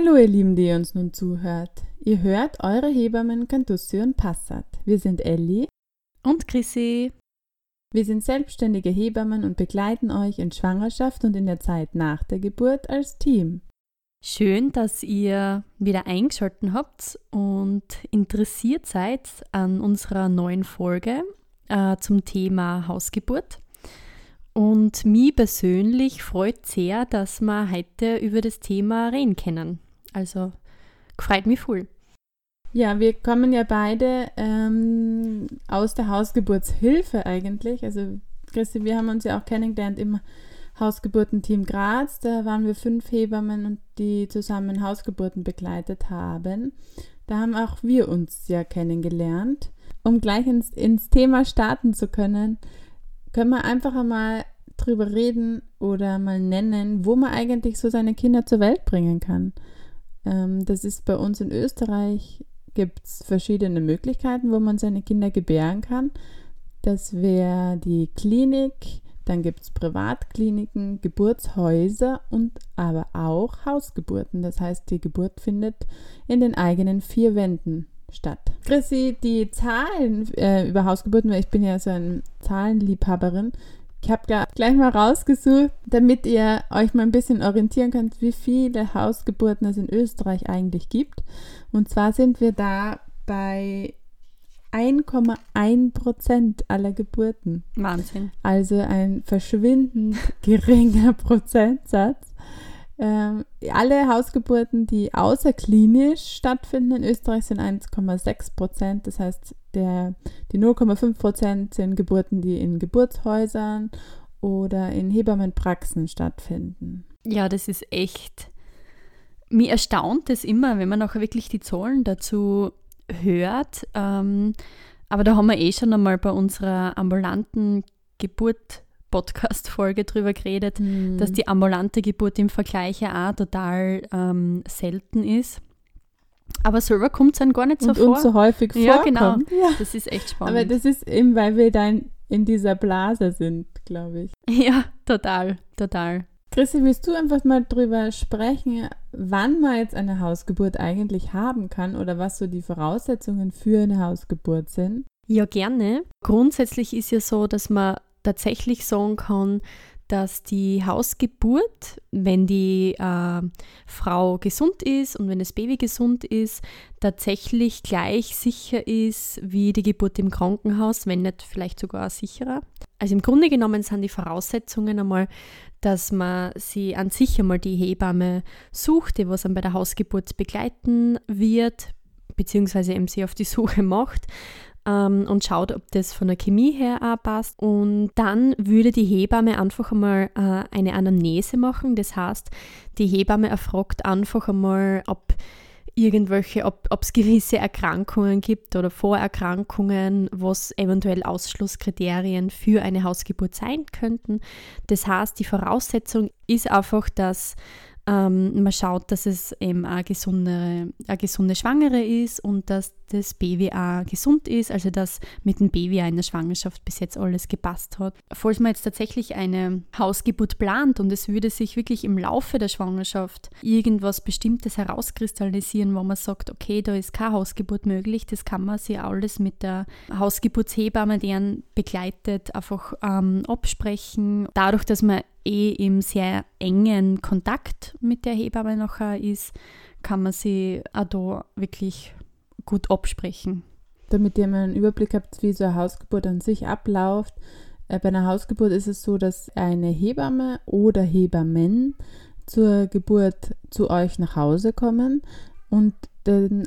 Hallo ihr Lieben, die ihr uns nun zuhört. Ihr hört eure Hebammen Cantussi und Passat. Wir sind Elli und Chrissy. Wir sind selbstständige Hebammen und begleiten euch in Schwangerschaft und in der Zeit nach der Geburt als Team. Schön, dass ihr wieder eingeschaltet habt und interessiert seid an unserer neuen Folge äh, zum Thema Hausgeburt. Und mich persönlich freut sehr, dass wir heute über das Thema reden können. Also freut mich voll. Ja, wir kommen ja beide ähm, aus der Hausgeburtshilfe eigentlich. Also Christi, wir haben uns ja auch kennengelernt im Hausgeburtenteam Graz. Da waren wir fünf Hebammen und die zusammen Hausgeburten begleitet haben. Da haben auch wir uns ja kennengelernt. Um gleich ins, ins Thema starten zu können, können wir einfach einmal drüber reden oder mal nennen, wo man eigentlich so seine Kinder zur Welt bringen kann. Ähm, das ist bei uns in Österreich, gibt es verschiedene Möglichkeiten, wo man seine Kinder gebären kann. Das wäre die Klinik, dann gibt es Privatkliniken, Geburtshäuser und aber auch Hausgeburten. Das heißt, die Geburt findet in den eigenen vier Wänden statt. Chrissy, die Zahlen äh, über Hausgeburten, weil ich bin ja so eine Zahlenliebhaberin. Ich habe gleich mal rausgesucht, damit ihr euch mal ein bisschen orientieren könnt, wie viele Hausgeburten es in Österreich eigentlich gibt. Und zwar sind wir da bei 1,1 Prozent aller Geburten. Wahnsinn. Also ein verschwindend geringer Prozentsatz. Ähm, alle Hausgeburten, die außerklinisch stattfinden in Österreich, sind 1,6 Prozent. Das heißt, der, die 0,5 Prozent sind Geburten, die in Geburtshäusern oder in Hebammenpraxen stattfinden. Ja, das ist echt. Mir erstaunt es immer, wenn man auch wirklich die Zahlen dazu hört. Ähm, aber da haben wir eh schon einmal bei unserer ambulanten Geburt Podcast-Folge drüber geredet, mhm. dass die ambulante Geburt im Vergleich ja auch total ähm, selten ist. Aber selber kommt es dann gar nicht so und vor. Und so häufig vorkommt. Ja, genau. Ja. Das ist echt spannend. Aber das ist eben, weil wir dann in dieser Blase sind, glaube ich. Ja, total, total. Christi, willst du einfach mal drüber sprechen, wann man jetzt eine Hausgeburt eigentlich haben kann oder was so die Voraussetzungen für eine Hausgeburt sind? Ja, gerne. Grundsätzlich ist ja so, dass man tatsächlich sagen kann, dass die Hausgeburt, wenn die äh, Frau gesund ist und wenn das Baby gesund ist, tatsächlich gleich sicher ist wie die Geburt im Krankenhaus, wenn nicht vielleicht sogar sicherer. Also im Grunde genommen sind die Voraussetzungen einmal, dass man sie an sich einmal die Hebamme sucht, die was dann bei der Hausgeburt begleiten wird, beziehungsweise eben sie auf die Suche macht ähm, und schaut, ob das von der Chemie her auch passt. Und dann würde die Hebamme einfach einmal äh, eine Anamnese machen. Das heißt, die Hebamme erfragt einfach einmal, ob irgendwelche, ob es gewisse Erkrankungen gibt oder Vorerkrankungen, was eventuell Ausschlusskriterien für eine Hausgeburt sein könnten. Das heißt, die Voraussetzung ist einfach, dass ähm, man schaut, dass es eben eine gesunde, eine gesunde Schwangere ist und dass das auch gesund ist, also dass mit dem auch in der Schwangerschaft bis jetzt alles gepasst hat. Falls man jetzt tatsächlich eine Hausgeburt plant und es würde sich wirklich im Laufe der Schwangerschaft irgendwas Bestimmtes herauskristallisieren, wo man sagt, okay, da ist keine Hausgeburt möglich, das kann man sich alles mit der Hausgeburtshebamme, deren begleitet, einfach ähm, absprechen. Dadurch, dass man eh im sehr engen Kontakt mit der Hebamme nachher ist, kann man sie auch da wirklich gut absprechen. Damit ihr mal einen Überblick habt, wie so eine Hausgeburt an sich abläuft. Äh, bei einer Hausgeburt ist es so, dass eine Hebamme oder Hebammen zur Geburt zu euch nach Hause kommen und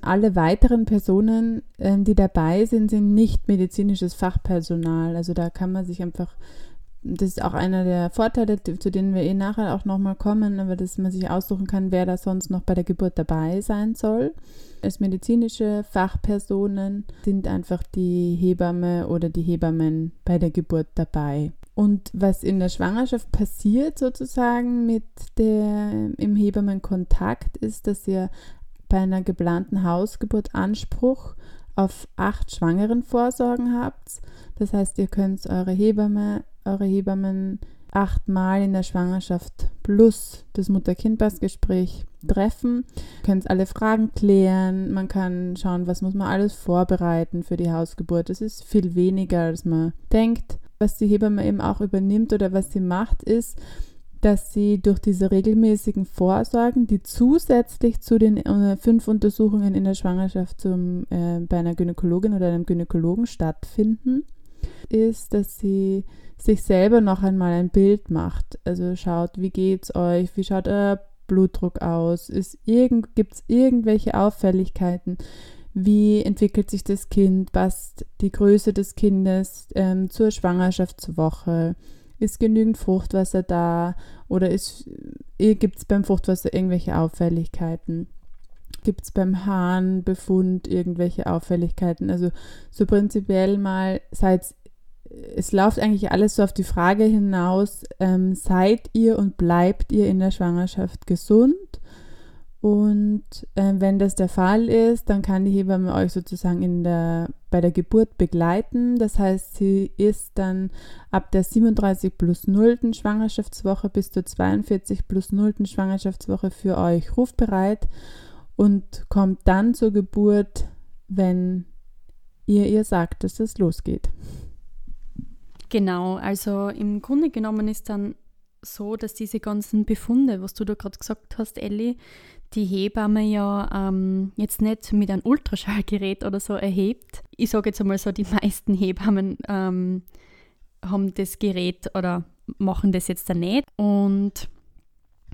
alle weiteren Personen, ähm, die dabei sind, sind nicht medizinisches Fachpersonal. Also da kann man sich einfach das ist auch einer der Vorteile, zu denen wir eh nachher auch nochmal kommen, aber dass man sich aussuchen kann, wer da sonst noch bei der Geburt dabei sein soll. Als medizinische Fachpersonen sind einfach die Hebamme oder die Hebammen bei der Geburt dabei. Und was in der Schwangerschaft passiert sozusagen mit der im Hebammenkontakt ist, dass ihr bei einer geplanten Hausgeburt Anspruch auf acht Schwangerenvorsorgen habt. Das heißt, ihr könnt eure Hebamme eure Hebammen achtmal in der Schwangerschaft plus das Mutter-Kind-Pass-Gespräch treffen. Man kann alle Fragen klären, man kann schauen, was muss man alles vorbereiten für die Hausgeburt. Das ist viel weniger, als man denkt. Was die Hebamme eben auch übernimmt oder was sie macht, ist, dass sie durch diese regelmäßigen Vorsorgen, die zusätzlich zu den äh, fünf Untersuchungen in der Schwangerschaft zum, äh, bei einer Gynäkologin oder einem Gynäkologen stattfinden, ist, dass sie sich selber noch einmal ein Bild macht. Also schaut, wie geht's euch, wie schaut euer Blutdruck aus, irgend, gibt es irgendwelche Auffälligkeiten, wie entwickelt sich das Kind, passt die Größe des Kindes ähm, zur Schwangerschaftswoche, ist genügend Fruchtwasser da oder äh, gibt es beim Fruchtwasser irgendwelche Auffälligkeiten? Gibt es beim Harnbefund irgendwelche Auffälligkeiten? Also so prinzipiell mal, seid, es läuft eigentlich alles so auf die Frage hinaus, ähm, seid ihr und bleibt ihr in der Schwangerschaft gesund? Und äh, wenn das der Fall ist, dann kann die Hebamme euch sozusagen in der, bei der Geburt begleiten. Das heißt, sie ist dann ab der 37 plus 0. Schwangerschaftswoche bis zur 42 plus 0. Schwangerschaftswoche für euch rufbereit und kommt dann zur Geburt, wenn ihr ihr sagt, dass es losgeht. Genau, also im Grunde genommen ist dann so, dass diese ganzen Befunde, was du da gerade gesagt hast, Ellie, die Hebamme ja ähm, jetzt nicht mit einem Ultraschallgerät oder so erhebt. Ich sage jetzt einmal so, die meisten Hebammen ähm, haben das Gerät oder machen das jetzt da nicht. Und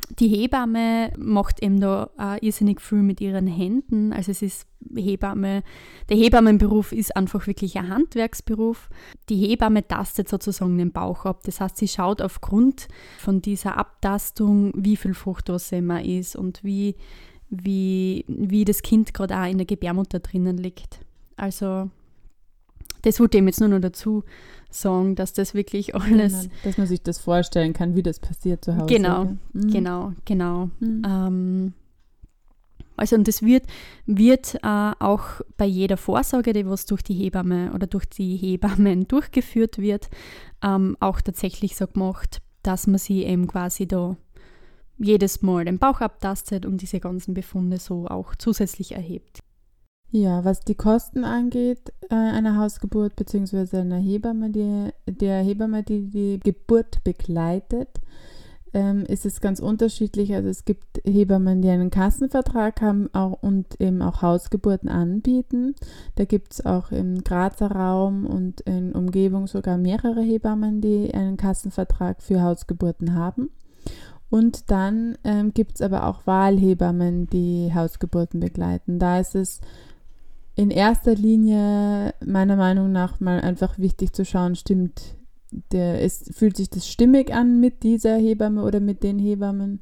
die Hebamme macht eben da auch irrsinnig viel mit ihren Händen. Also es ist Hebamme, der Hebammenberuf ist einfach wirklich ein Handwerksberuf. Die Hebamme tastet sozusagen den Bauch ab. Das heißt, sie schaut aufgrund von dieser Abtastung, wie viel Fruchtwasser immer ist und wie, wie, wie das Kind gerade auch in der Gebärmutter drinnen liegt. Also das wollte ich jetzt nur noch dazu sagen, dass das wirklich alles. Genau, dass man sich das vorstellen kann, wie das passiert zu Hause. Genau, mhm. genau, genau. Mhm. Ähm, also und das wird, wird äh, auch bei jeder Vorsorge, die was durch die Hebamme oder durch die Hebammen durchgeführt wird, ähm, auch tatsächlich so gemacht, dass man sie eben quasi da jedes Mal den Bauch abtastet und diese ganzen Befunde so auch zusätzlich erhebt. Ja, was die Kosten angeht, äh, einer Hausgeburt bzw. einer Hebamme, die, der Hebamme, die die Geburt begleitet, ähm, ist es ganz unterschiedlich. Also es gibt Hebammen, die einen Kassenvertrag haben auch, und eben auch Hausgeburten anbieten. Da gibt es auch im Grazer Raum und in Umgebung sogar mehrere Hebammen, die einen Kassenvertrag für Hausgeburten haben. Und dann ähm, gibt es aber auch Wahlhebammen, die Hausgeburten begleiten. Da ist es in erster Linie meiner Meinung nach mal einfach wichtig zu schauen, stimmt, der ist, fühlt sich das stimmig an mit dieser Hebamme oder mit den Hebammen,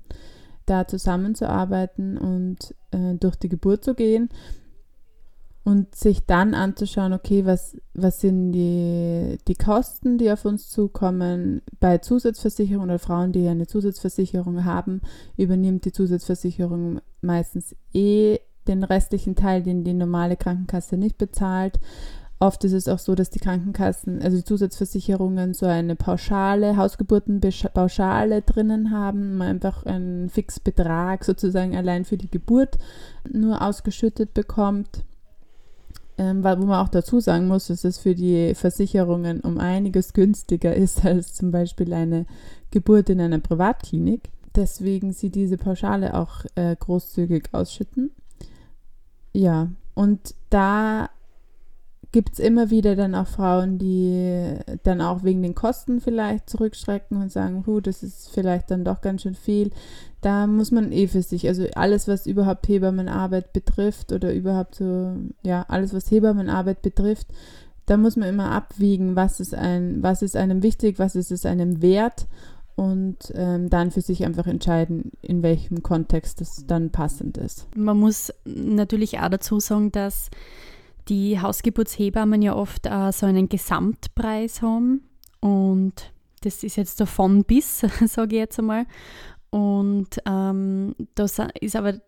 da zusammenzuarbeiten und äh, durch die Geburt zu gehen und sich dann anzuschauen, okay, was, was sind die, die Kosten, die auf uns zukommen bei Zusatzversicherung oder Frauen, die eine Zusatzversicherung haben, übernimmt die Zusatzversicherung meistens eh den restlichen Teil, den die normale Krankenkasse nicht bezahlt. Oft ist es auch so, dass die Krankenkassen, also die Zusatzversicherungen, so eine Pauschale, Hausgeburtenpauschale drinnen haben, man einfach einen Fixbetrag sozusagen allein für die Geburt nur ausgeschüttet bekommt. Ähm, wo man auch dazu sagen muss, dass es für die Versicherungen um einiges günstiger ist als zum Beispiel eine Geburt in einer Privatklinik. Deswegen sie diese Pauschale auch äh, großzügig ausschütten. Ja, und da gibt es immer wieder dann auch Frauen, die dann auch wegen den Kosten vielleicht zurückschrecken und sagen, Puh, das ist vielleicht dann doch ganz schön viel. Da muss man eh für sich, also alles, was überhaupt Hebammenarbeit betrifft oder überhaupt so, ja, alles, was Hebammenarbeit betrifft, da muss man immer abwiegen, was ist, ein, was ist einem wichtig, was ist es einem wert und ähm, dann für sich einfach entscheiden, in welchem Kontext das dann passend ist. Man muss natürlich auch dazu sagen, dass die Hausgeburtshebammen ja oft äh, so einen Gesamtpreis haben und das ist jetzt davon bis, sage ich jetzt einmal. Und ähm, da ist aber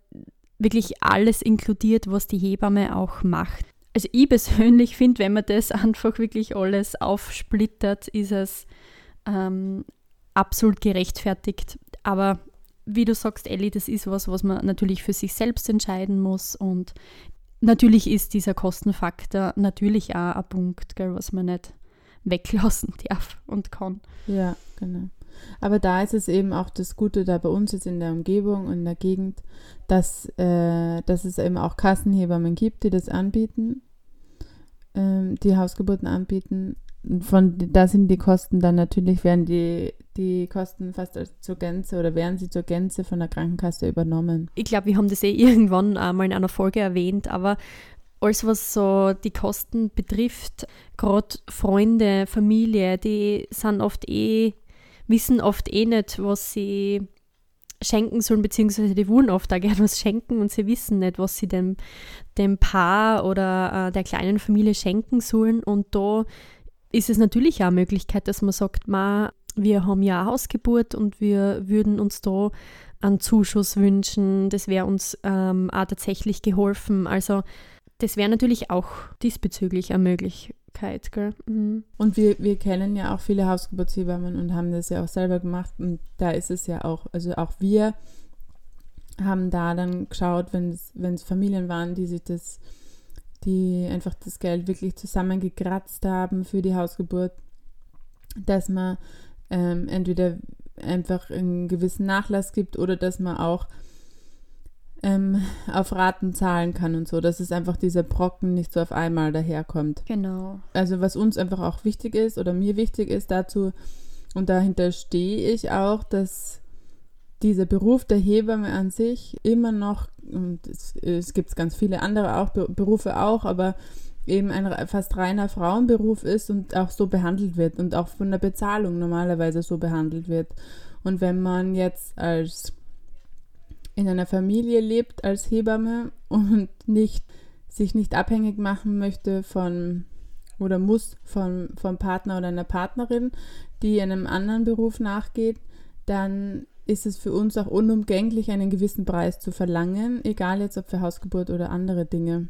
wirklich alles inkludiert, was die Hebamme auch macht. Also ich persönlich finde, wenn man das einfach wirklich alles aufsplittert, ist es ähm, absolut gerechtfertigt. Aber wie du sagst, Ellie, das ist was, was man natürlich für sich selbst entscheiden muss. Und natürlich ist dieser Kostenfaktor natürlich auch ein Punkt, gell, was man nicht weglassen darf und kann. Ja, genau. Aber da ist es eben auch das Gute da bei uns jetzt in der Umgebung und in der Gegend, dass, äh, dass es eben auch Kassenhebammen gibt, die das anbieten, ähm, die Hausgeburten anbieten. Von, da sind die Kosten dann natürlich, werden die, die Kosten fast zur Gänze oder werden sie zur Gänze von der Krankenkasse übernommen. Ich glaube, wir haben das eh irgendwann einmal in einer Folge erwähnt, aber alles, was so die Kosten betrifft, gerade Freunde, Familie, die sind oft eh, wissen oft eh nicht, was sie schenken sollen, beziehungsweise die wollen oft auch gerne was schenken und sie wissen nicht, was sie dem, dem Paar oder äh, der kleinen Familie schenken sollen. Und da ist es natürlich auch eine Möglichkeit, dass man sagt, ma, wir haben ja Hausgeburt und wir würden uns da einen Zuschuss wünschen. Das wäre uns ähm, auch tatsächlich geholfen. Also das wäre natürlich auch diesbezüglich eine Möglichkeit. Mhm. Und wir, wir kennen ja auch viele Hausgeburtshebammen und haben das ja auch selber gemacht. Und da ist es ja auch, also auch wir haben da dann geschaut, wenn es Familien waren, die sich das, die einfach das Geld wirklich zusammengekratzt haben für die Hausgeburt, dass man ähm, entweder einfach einen gewissen Nachlass gibt oder dass man auch ähm, auf Raten zahlen kann und so, dass es einfach dieser Brocken nicht so auf einmal daherkommt. Genau. Also was uns einfach auch wichtig ist oder mir wichtig ist dazu, und dahinter stehe ich auch, dass dieser Beruf der Hebamme an sich immer noch, und es, es gibt ganz viele andere auch, Berufe auch, aber eben ein fast reiner Frauenberuf ist und auch so behandelt wird und auch von der Bezahlung normalerweise so behandelt wird. Und wenn man jetzt als in einer Familie lebt als Hebamme und nicht sich nicht abhängig machen möchte von oder muss von, vom Partner oder einer Partnerin, die einem anderen Beruf nachgeht, dann ist es für uns auch unumgänglich, einen gewissen Preis zu verlangen, egal jetzt ob für Hausgeburt oder andere Dinge.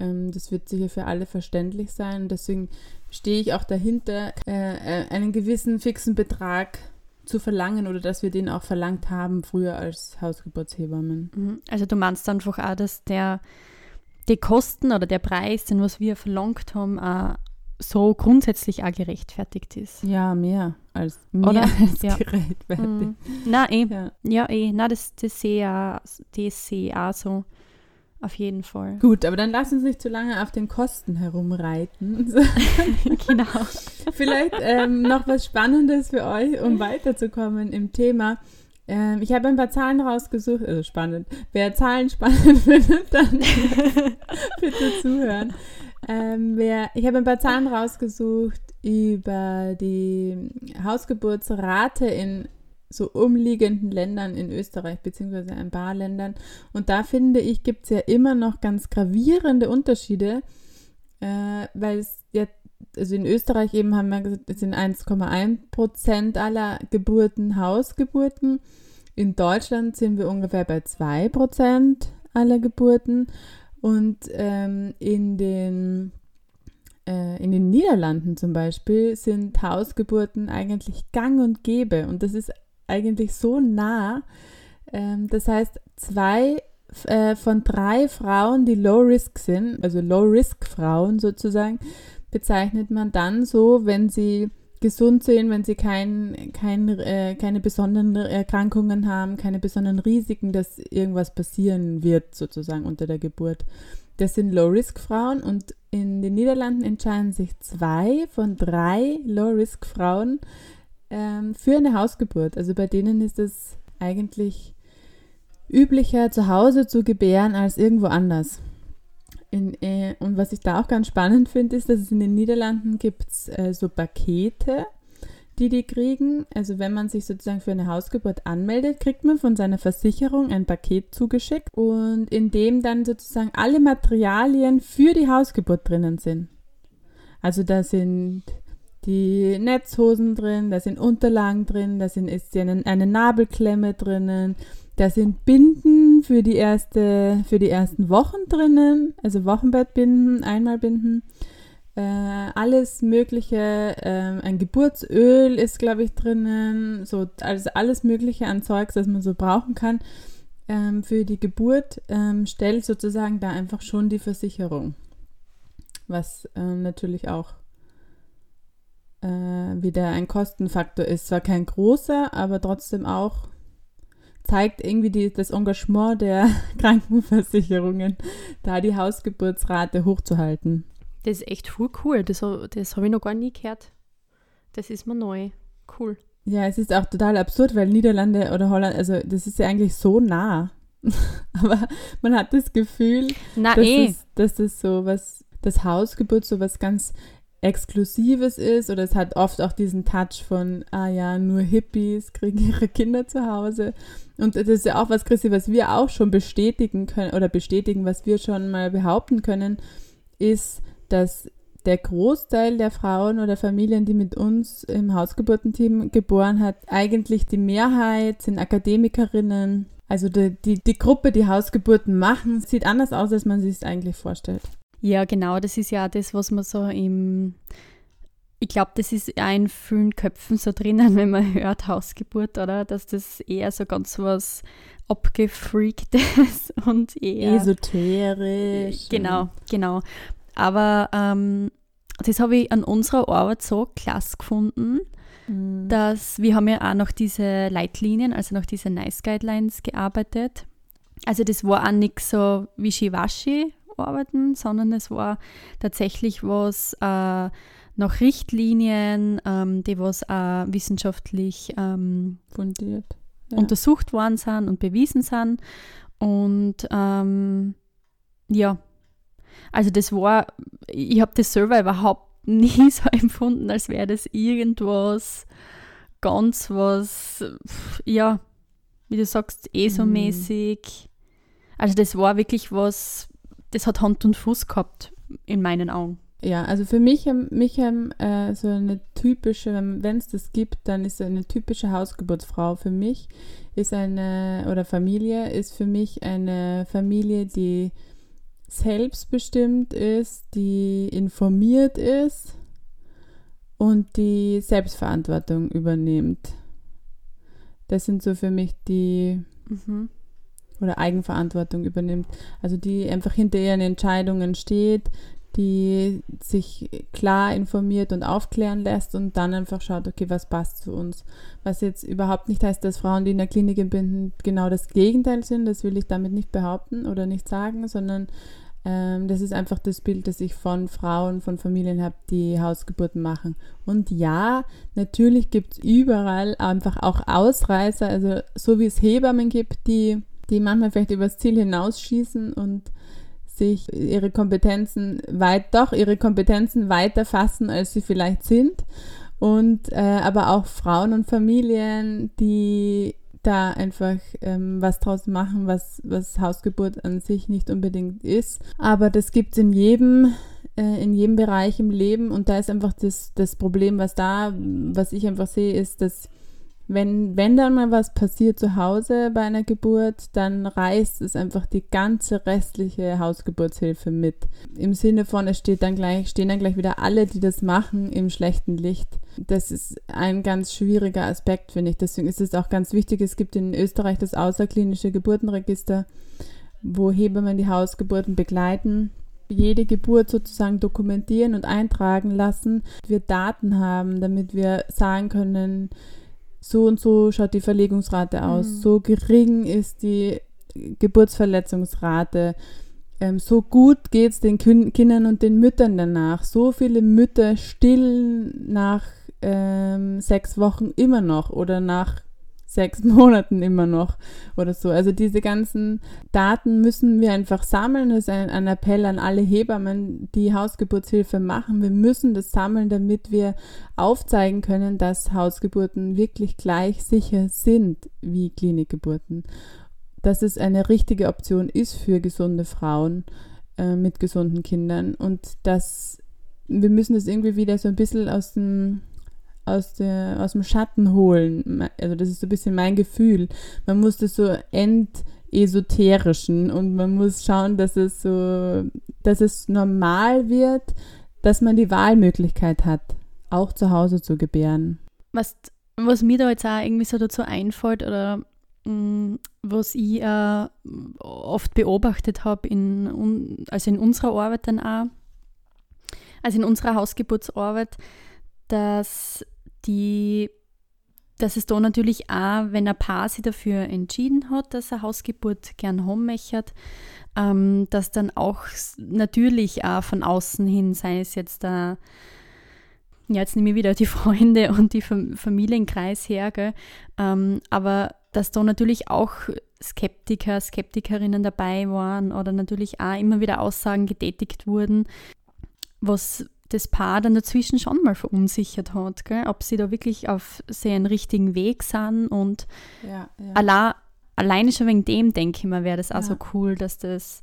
Ähm, das wird sicher für alle verständlich sein deswegen stehe ich auch dahinter, äh, äh, einen gewissen fixen Betrag zu verlangen oder dass wir den auch verlangt haben früher als Hausgeburtshebammen. Mhm. Also du meinst einfach auch, dass der die Kosten oder der Preis, den was wir verlangt haben, auch so grundsätzlich auch gerechtfertigt ist. Ja, mehr als, mehr oder? als ja. gerechtfertigt. Mhm. Na eh. Ja, ja eh. Na, das, das sehe ich auch so. Auf jeden Fall. Gut, aber dann lass uns nicht zu lange auf den Kosten herumreiten. genau. Vielleicht ähm, noch was Spannendes für euch, um weiterzukommen im Thema. Ähm, ich habe ein paar Zahlen rausgesucht, also spannend. Wer Zahlen spannend findet, dann bitte zuhören. Ähm, wer, ich habe ein paar Zahlen rausgesucht über die Hausgeburtsrate in so umliegenden Ländern in Österreich, beziehungsweise ein paar Ländern. Und da finde ich, gibt es ja immer noch ganz gravierende Unterschiede, äh, weil es jetzt, also in Österreich eben haben wir gesagt, es sind 1,1 Prozent aller Geburten Hausgeburten. In Deutschland sind wir ungefähr bei 2 Prozent aller Geburten. Und ähm, in den äh, in den Niederlanden zum Beispiel sind Hausgeburten eigentlich gang und gäbe. Und das ist eigentlich so nah. Ähm, das heißt, zwei äh, von drei Frauen, die Low Risk sind, also Low Risk Frauen sozusagen, bezeichnet man dann so, wenn sie gesund sind, wenn sie kein, kein, äh, keine besonderen Erkrankungen haben, keine besonderen Risiken, dass irgendwas passieren wird, sozusagen unter der Geburt. Das sind Low-Risk-Frauen und in den Niederlanden entscheiden sich zwei von drei Low-Risk-Frauen ähm, für eine Hausgeburt. Also bei denen ist es eigentlich üblicher, zu Hause zu gebären als irgendwo anders. In, äh, und was ich da auch ganz spannend finde, ist, dass es in den Niederlanden gibt äh, so Pakete, die die kriegen. Also wenn man sich sozusagen für eine Hausgeburt anmeldet, kriegt man von seiner Versicherung ein Paket zugeschickt und in dem dann sozusagen alle Materialien für die Hausgeburt drinnen sind. Also da sind die Netzhosen drin, da sind Unterlagen drin, da sind, ist eine, eine Nabelklemme drinnen, da sind Binden für die, erste, für die ersten Wochen drinnen, also Wochenbettbinden, Einmalbinden. äh, alles Mögliche, äh, ein Geburtsöl ist, glaube ich, drinnen, so also alles Mögliche an Zeugs, das man so brauchen kann ähm, für die Geburt, ähm, stellt sozusagen da einfach schon die Versicherung, was ähm, natürlich auch äh, wieder ein Kostenfaktor ist. Zwar kein großer, aber trotzdem auch zeigt irgendwie die, das Engagement der Krankenversicherungen, da die Hausgeburtsrate hochzuhalten. Das ist echt voll cool. Das, das habe ich noch gar nie gehört. Das ist mir neu. Cool. Ja, es ist auch total absurd, weil Niederlande oder Holland, also das ist ja eigentlich so nah. Aber man hat das Gefühl, Na, dass, eh. es, dass es so was, das Hausgeburt so was ganz Exklusives ist oder es hat oft auch diesen Touch von, ah ja, nur Hippies kriegen ihre Kinder zu Hause. Und das ist ja auch was, Christi, was wir auch schon bestätigen können oder bestätigen, was wir schon mal behaupten können, ist, dass der Großteil der Frauen oder Familien, die mit uns im Hausgeburtenteam geboren hat, eigentlich die Mehrheit sind Akademikerinnen. Also die, die, die Gruppe, die Hausgeburten machen, sieht anders aus, als man sich es eigentlich vorstellt. Ja, genau, das ist ja das, was man so im, ich glaube, das ist auch in vielen Köpfen so drinnen, wenn man hört Hausgeburt, oder? Dass das eher so ganz was abgefreaktes und eher esoterisch. Genau, genau. Aber ähm, das habe ich an unserer Arbeit so klasse gefunden, Mhm. dass wir haben ja auch noch diese Leitlinien, also noch diese Nice Guidelines gearbeitet. Also das war auch nicht so wischiwaschi arbeiten, sondern es war tatsächlich was äh, nach Richtlinien, ähm, die was auch wissenschaftlich ähm, fundiert. Ja. untersucht worden sind und bewiesen sind. Und ähm, ja, also das war, ich habe das selber überhaupt nie so empfunden, als wäre das irgendwas ganz was, ja, wie du sagst, ESO-mäßig. Also das war wirklich was, das hat Hand und Fuß gehabt, in meinen Augen. Ja, also für mich, mich äh, so eine typische, wenn es das gibt, dann ist eine typische Hausgeburtsfrau für mich, ist eine, oder Familie, ist für mich eine Familie, die selbstbestimmt ist, die informiert ist und die Selbstverantwortung übernimmt. Das sind so für mich die Mhm. Oder Eigenverantwortung übernimmt. Also die einfach hinter ihren Entscheidungen steht, die sich klar informiert und aufklären lässt und dann einfach schaut, okay, was passt zu uns. Was jetzt überhaupt nicht heißt, dass Frauen, die in der Klinik entbinden, genau das Gegenteil sind. Das will ich damit nicht behaupten oder nicht sagen, sondern ähm, das ist einfach das Bild, das ich von Frauen, von Familien habe, die Hausgeburten machen. Und ja, natürlich gibt es überall einfach auch Ausreißer, also so wie es Hebammen gibt, die, die manchmal vielleicht übers Ziel hinausschießen und sich ihre Kompetenzen weit, doch ihre Kompetenzen weiter fassen, als sie vielleicht sind. Und äh, aber auch Frauen und Familien, die da einfach ähm, was draus machen, was, was Hausgeburt an sich nicht unbedingt ist. Aber das gibt es in jedem, äh, in jedem Bereich im Leben und da ist einfach das, das Problem, was da, was ich einfach sehe, ist, dass wenn, wenn dann mal was passiert zu Hause bei einer Geburt, dann reißt es einfach die ganze restliche Hausgeburtshilfe mit. Im Sinne von, es steht dann gleich, stehen dann gleich wieder alle, die das machen, im schlechten Licht. Das ist ein ganz schwieriger Aspekt, finde ich. Deswegen ist es auch ganz wichtig, es gibt in Österreich das außerklinische Geburtenregister, wo Hebammen die Hausgeburten begleiten jede Geburt sozusagen dokumentieren und eintragen lassen. Wir Daten haben, damit wir sagen können, so und so schaut die Verlegungsrate aus, Mhm. so gering ist die Geburtsverletzungsrate, ähm, so gut geht es den Kün Kindern und den Müttern danach. So viele Mütter stillen nach ähm, sechs Wochen immer noch oder nach sechs Monaten immer noch oder so. Also diese ganzen Daten müssen wir einfach sammeln. Das ist ein, ein Appell an alle Hebammen, die Hausgeburtshilfe machen. Wir müssen das sammeln, damit wir aufzeigen können, dass Hausgeburten wirklich gleich sicher sind wie Klinikgeburten. Dass es eine richtige Option ist für gesunde Frauen äh, mit gesunden Kindern und dass wir müssen das irgendwie wieder so ein bisschen aus dem aus, der, aus dem Schatten holen. Also das ist so ein bisschen mein Gefühl. Man muss das so entesoterischen und man muss schauen, dass es so, dass es normal wird, dass man die Wahlmöglichkeit hat, auch zu Hause zu gebären. Was, was mir da jetzt auch irgendwie so dazu einfällt oder mh, mm, was ich äh, oft beobachtet habe, in, also in unserer Arbeit dann auch, also in unserer Hausgeburtsarbeit, dass die dass es da natürlich auch, wenn ein Paar sich dafür entschieden hat, dass er Hausgeburt gern möchte, ähm, dass dann auch natürlich auch von außen hin, sei es jetzt da, ja, jetzt nehme ich wieder die Freunde und die Familienkreis her, gell, ähm, aber dass da natürlich auch Skeptiker, Skeptikerinnen dabei waren oder natürlich auch immer wieder Aussagen getätigt wurden, was das Paar dann dazwischen schon mal verunsichert hat, gell? ob sie da wirklich auf sehr richtigen Weg sind und ja, ja. Allein, alleine schon wegen dem denke ich mir, wäre das auch ja. so cool, dass das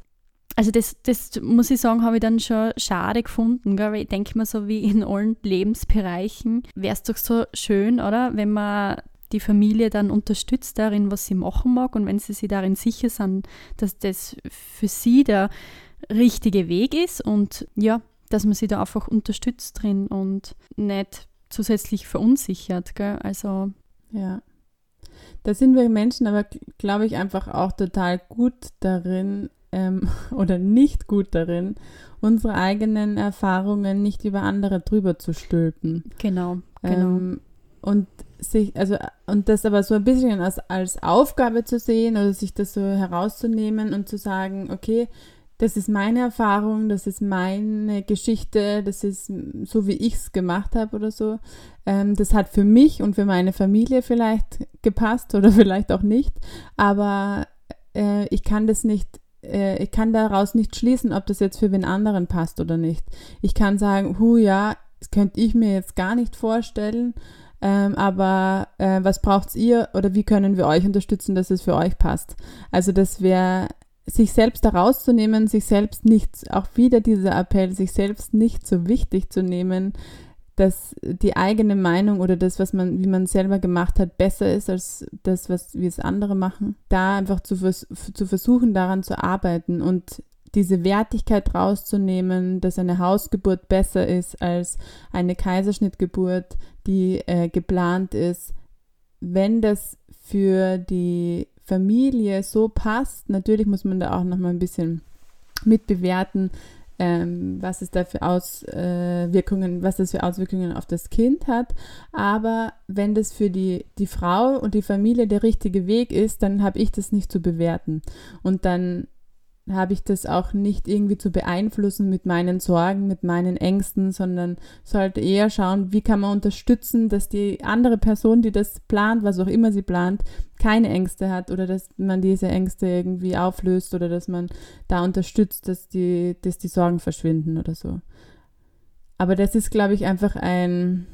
also das, das muss ich sagen, habe ich dann schon schade gefunden, gell? weil ich denke mir so wie in allen Lebensbereichen wäre es doch so schön, oder, wenn man die Familie dann unterstützt darin, was sie machen mag und wenn sie sich darin sicher sind, dass das für sie der richtige Weg ist und ja, dass man sie da einfach unterstützt drin und nicht zusätzlich verunsichert. Gell? Also ja. Da sind wir Menschen aber, glaube ich, einfach auch total gut darin ähm, oder nicht gut darin, unsere eigenen Erfahrungen nicht über andere drüber zu stülpen. Genau, genau. Ähm, und sich, also, und das aber so ein bisschen als, als Aufgabe zu sehen oder sich das so herauszunehmen und zu sagen, okay, das ist meine Erfahrung, das ist meine Geschichte, das ist so, wie ich es gemacht habe oder so. Ähm, das hat für mich und für meine Familie vielleicht gepasst oder vielleicht auch nicht, aber äh, ich kann das nicht, äh, ich kann daraus nicht schließen, ob das jetzt für wen anderen passt oder nicht. Ich kann sagen, hu ja, das könnte ich mir jetzt gar nicht vorstellen, ähm, aber äh, was braucht ihr oder wie können wir euch unterstützen, dass es für euch passt? Also das wäre sich selbst da rauszunehmen, sich selbst nicht, auch wieder dieser Appell, sich selbst nicht so wichtig zu nehmen, dass die eigene Meinung oder das, was man, wie man selber gemacht hat, besser ist als das, was wie es andere machen. Da einfach zu, zu versuchen, daran zu arbeiten und diese Wertigkeit rauszunehmen, dass eine Hausgeburt besser ist als eine Kaiserschnittgeburt, die äh, geplant ist. Wenn das für die Familie so passt. Natürlich muss man da auch noch mal ein bisschen mitbewerten, ähm, was es da für Auswirkungen, was das für Auswirkungen auf das Kind hat. Aber wenn das für die, die Frau und die Familie der richtige Weg ist, dann habe ich das nicht zu bewerten. Und dann habe ich das auch nicht irgendwie zu beeinflussen mit meinen Sorgen, mit meinen Ängsten, sondern sollte eher schauen, wie kann man unterstützen, dass die andere Person, die das plant, was auch immer sie plant, keine Ängste hat oder dass man diese Ängste irgendwie auflöst oder dass man da unterstützt, dass die, dass die Sorgen verschwinden oder so. Aber das ist, glaube ich, einfach ein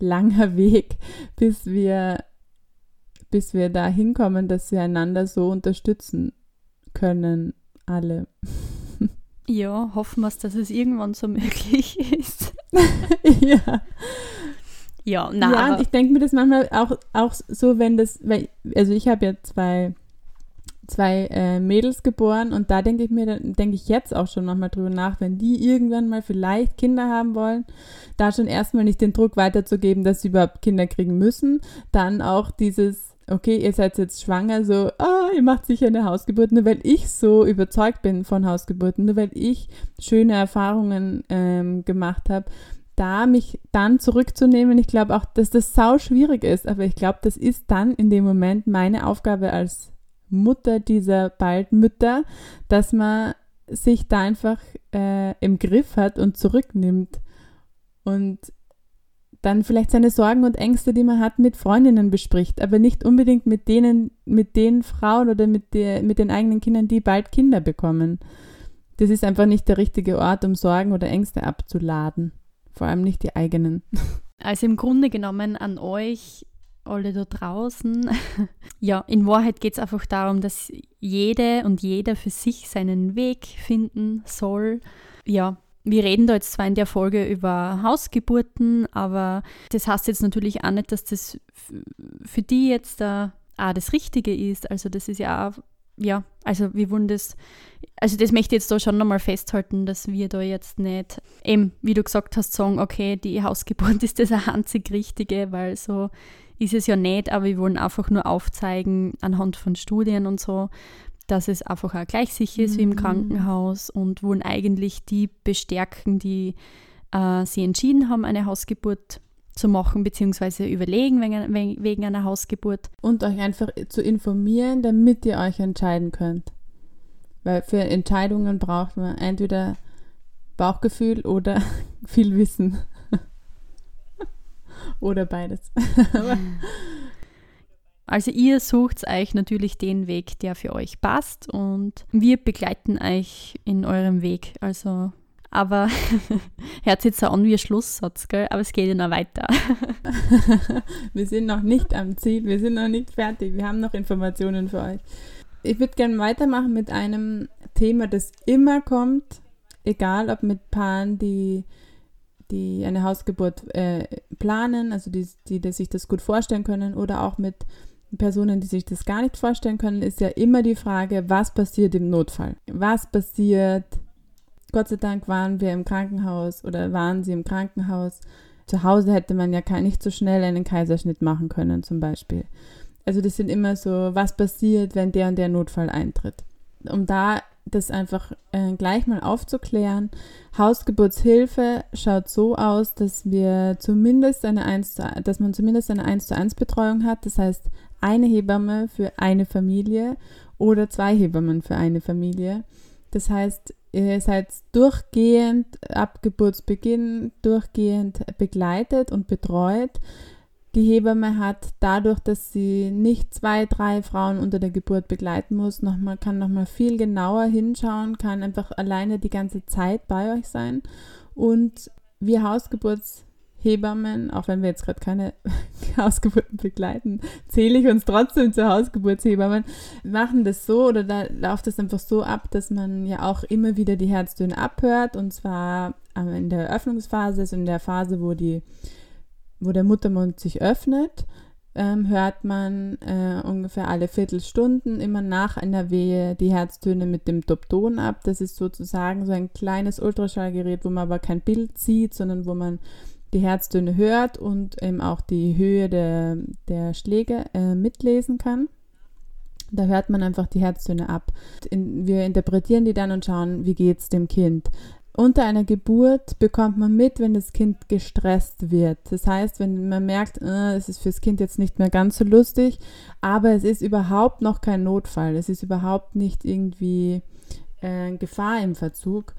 langer Weg, bis wir, bis wir da hinkommen, dass wir einander so unterstützen können alle. Ja, hoffen wir dass es irgendwann so möglich ist. ja. Ja, na, ja ich denke mir das manchmal auch, auch so, wenn das, weil, also ich habe ja zwei, zwei äh, Mädels geboren und da denke ich mir, denke ich jetzt auch schon nochmal drüber nach, wenn die irgendwann mal vielleicht Kinder haben wollen, da schon erstmal nicht den Druck weiterzugeben, dass sie überhaupt Kinder kriegen müssen, dann auch dieses okay, ihr seid jetzt schwanger, so, ah, ihr macht sicher eine Hausgeburt, nur weil ich so überzeugt bin von Hausgeburten, nur weil ich schöne Erfahrungen ähm, gemacht habe, da mich dann zurückzunehmen, ich glaube auch, dass das sau schwierig ist, aber ich glaube, das ist dann in dem Moment meine Aufgabe als Mutter dieser bald Mütter, dass man sich da einfach äh, im Griff hat und zurücknimmt. Und dann vielleicht seine Sorgen und Ängste, die man hat, mit Freundinnen bespricht, aber nicht unbedingt mit denen, mit den Frauen oder mit, der, mit den eigenen Kindern, die bald Kinder bekommen. Das ist einfach nicht der richtige Ort, um Sorgen oder Ängste abzuladen. Vor allem nicht die eigenen. Also im Grunde genommen an euch alle da draußen. ja, in Wahrheit geht es einfach darum, dass jede und jeder für sich seinen Weg finden soll. Ja, wir reden da jetzt zwar in der Folge über Hausgeburten, aber das heißt jetzt natürlich auch nicht, dass das für die jetzt da auch das Richtige ist. Also das ist ja auch ja, also wir wollen das, also das möchte ich jetzt da schon nochmal festhalten, dass wir da jetzt nicht, eben, wie du gesagt hast, sagen, okay, die Hausgeburt ist das einzig Richtige, weil so ist es ja nicht, aber wir wollen einfach nur aufzeigen, anhand von Studien und so, dass es einfach auch gleich sicher ist mhm. wie im mhm. Krankenhaus und wollen eigentlich die bestärken, die äh, sie entschieden haben, eine Hausgeburt zu machen, beziehungsweise überlegen wegen, wegen einer Hausgeburt. Und euch einfach zu informieren, damit ihr euch entscheiden könnt. Weil für Entscheidungen braucht man entweder Bauchgefühl oder viel Wissen. oder beides. also ihr sucht euch natürlich den Weg, der für euch passt und wir begleiten euch in eurem Weg. Also aber hört jetzt an wie ein Schlusssatz, gell? aber es geht ja noch weiter. wir sind noch nicht am Ziel, wir sind noch nicht fertig, wir haben noch Informationen für euch. Ich würde gerne weitermachen mit einem Thema, das immer kommt, egal ob mit Paaren, die, die eine Hausgeburt äh, planen, also die, die, die sich das gut vorstellen können, oder auch mit Personen, die sich das gar nicht vorstellen können, ist ja immer die Frage, was passiert im Notfall? Was passiert, Gott sei Dank waren wir im Krankenhaus oder waren sie im Krankenhaus. Zu Hause hätte man ja nicht so schnell einen Kaiserschnitt machen können, zum Beispiel. Also das sind immer so, was passiert, wenn der und der Notfall eintritt. Um da das einfach äh, gleich mal aufzuklären, Hausgeburtshilfe schaut so aus, dass wir zumindest eine 1 zu, dass man zumindest eine 1 zu 1 Betreuung hat. Das heißt, eine Hebamme für eine Familie oder zwei Hebammen für eine Familie. Das heißt, ihr seid durchgehend ab Geburtsbeginn durchgehend begleitet und betreut. Die Hebamme hat dadurch, dass sie nicht zwei, drei Frauen unter der Geburt begleiten muss, noch mal, kann nochmal viel genauer hinschauen, kann einfach alleine die ganze Zeit bei euch sein. Und wir Hausgeburts Hebammen, auch wenn wir jetzt gerade keine Hausgeburten begleiten, zähle ich uns trotzdem zu Hausgeburtshebammen, machen das so oder da läuft das einfach so ab, dass man ja auch immer wieder die Herztöne abhört und zwar in der Eröffnungsphase, also in der Phase, wo, die, wo der Muttermund sich öffnet, ähm, hört man äh, ungefähr alle Viertelstunden immer nach einer Wehe die Herztöne mit dem Dopton ab. Das ist sozusagen so ein kleines Ultraschallgerät, wo man aber kein Bild sieht, sondern wo man die Herztöne hört und eben auch die Höhe der, der Schläge äh, mitlesen kann. Da hört man einfach die Herztöne ab. In, wir interpretieren die dann und schauen, wie geht es dem Kind. Unter einer Geburt bekommt man mit, wenn das Kind gestresst wird. Das heißt, wenn man merkt, äh, es ist fürs Kind jetzt nicht mehr ganz so lustig, aber es ist überhaupt noch kein Notfall. Es ist überhaupt nicht irgendwie äh, Gefahr im Verzug.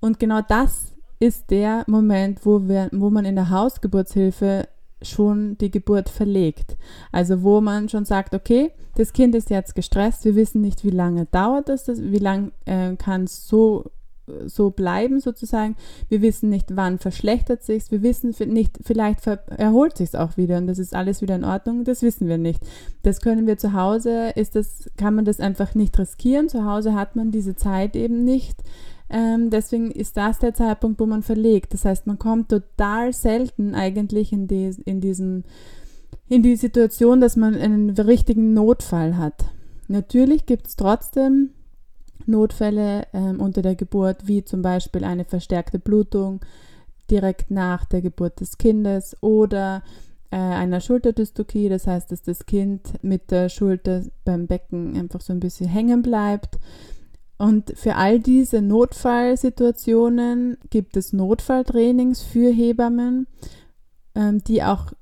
Und genau das ist der Moment, wo, wir, wo man in der Hausgeburtshilfe schon die Geburt verlegt. Also wo man schon sagt, okay, das Kind ist jetzt gestresst, wir wissen nicht, wie lange dauert das, wie lange äh, kann es so so bleiben sozusagen. Wir wissen nicht, wann verschlechtert sich Wir wissen nicht, vielleicht erholt sich auch wieder und das ist alles wieder in Ordnung. Das wissen wir nicht. Das können wir zu Hause, ist das, kann man das einfach nicht riskieren. Zu Hause hat man diese Zeit eben nicht. Ähm, deswegen ist das der Zeitpunkt, wo man verlegt. Das heißt, man kommt total selten eigentlich in, die, in, diesen, in die Situation, dass man einen richtigen Notfall hat. Natürlich gibt es trotzdem Notfälle ähm, unter der Geburt, wie zum Beispiel eine verstärkte Blutung direkt nach der Geburt des Kindes oder äh, einer Schulterdystokie, das heißt, dass das Kind mit der Schulter beim Becken einfach so ein bisschen hängen bleibt. Und für all diese Notfallsituationen gibt es Notfalltrainings für Hebammen, ähm, die auch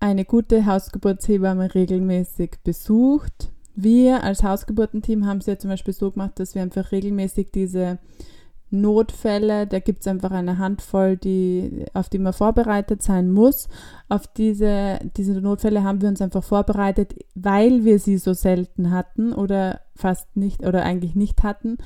eine gute Hausgeburtshebamme regelmäßig besucht. Wir als Hausgeburtenteam haben es ja zum Beispiel so gemacht, dass wir einfach regelmäßig diese Notfälle, da gibt es einfach eine Handvoll, die, auf die man vorbereitet sein muss. Auf diese, diese Notfälle haben wir uns einfach vorbereitet, weil wir sie so selten hatten oder fast nicht oder eigentlich nicht hatten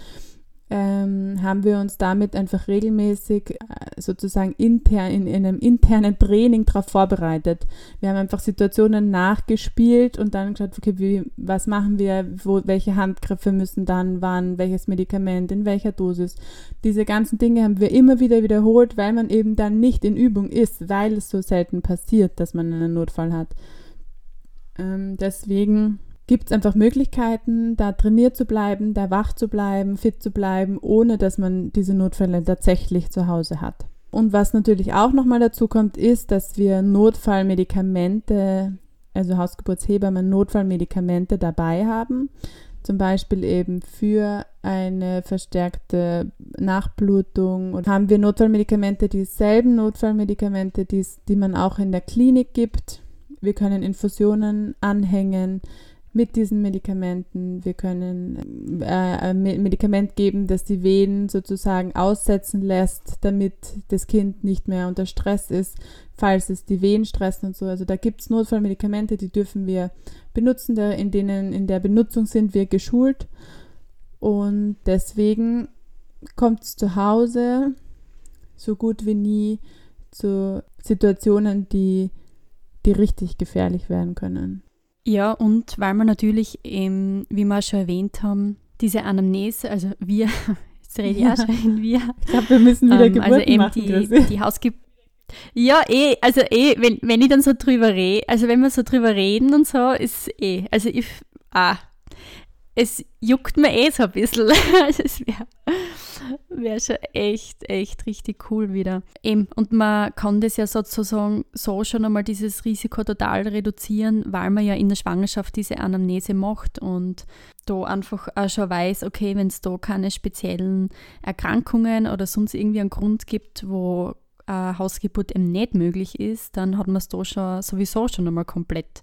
ähm, haben wir uns damit einfach regelmäßig äh, sozusagen intern in, in, einem internen Training darauf vorbereitet. Wir haben einfach Situationen nachgespielt und dann geschaut, okay, wie, was machen wir, wo, welche Handgriffe müssen dann wann, welches Medikament, in welcher Dosis. Diese ganzen Dinge haben wir immer wieder wiederholt, weil man eben dann nicht in Übung ist, weil es so selten passiert, dass man einen Notfall hat. Ähm, deswegen gibt es einfach Möglichkeiten, da trainiert zu bleiben, da wach zu bleiben, fit zu bleiben, ohne dass man diese Notfälle tatsächlich zu Hause hat. Und was natürlich auch nochmal dazu kommt, ist, dass wir Notfallmedikamente, also Hausgeburtshebammen Notfallmedikamente dabei haben. Zum Beispiel eben für eine verstärkte Nachblutung. Und haben wir Notfallmedikamente, dieselben Notfallmedikamente, die, die man auch in der Klinik gibt. Wir können Infusionen anhängen mit diesen Medikamenten. Wir können äh, ein Medikament geben, das die Venen sozusagen aussetzen lässt, damit das Kind nicht mehr unter Stress ist, falls es die Venen stressen und so. Also da gibt es Notfallmedikamente, die dürfen wir benutzen, in denen in der Benutzung sind wir geschult. Und deswegen kommt es zu Hause so gut wie nie zu Situationen, die, die richtig gefährlich werden können. Ja, und weil wir natürlich, eben, wie wir schon erwähnt haben, diese Anamnese, also wir, jetzt rede ich auch schon in wir. Ich glaube, wir müssen wieder ähm, Geburten also eben machen, die, die Hausgeburt. Ja, eh, also eh, wenn, wenn ich dann so drüber rede, also wenn wir so drüber reden und so, ist eh, also ich, ah, es juckt mir eh so ein bisschen. also es wäre wär schon echt, echt richtig cool wieder. Eben, und man kann das ja sozusagen so schon einmal dieses Risiko total reduzieren, weil man ja in der Schwangerschaft diese Anamnese macht und da einfach auch schon weiß, okay, wenn es da keine speziellen Erkrankungen oder sonst irgendwie einen Grund gibt, wo eine Hausgeburt eben nicht möglich ist, dann hat man es da schon sowieso schon einmal komplett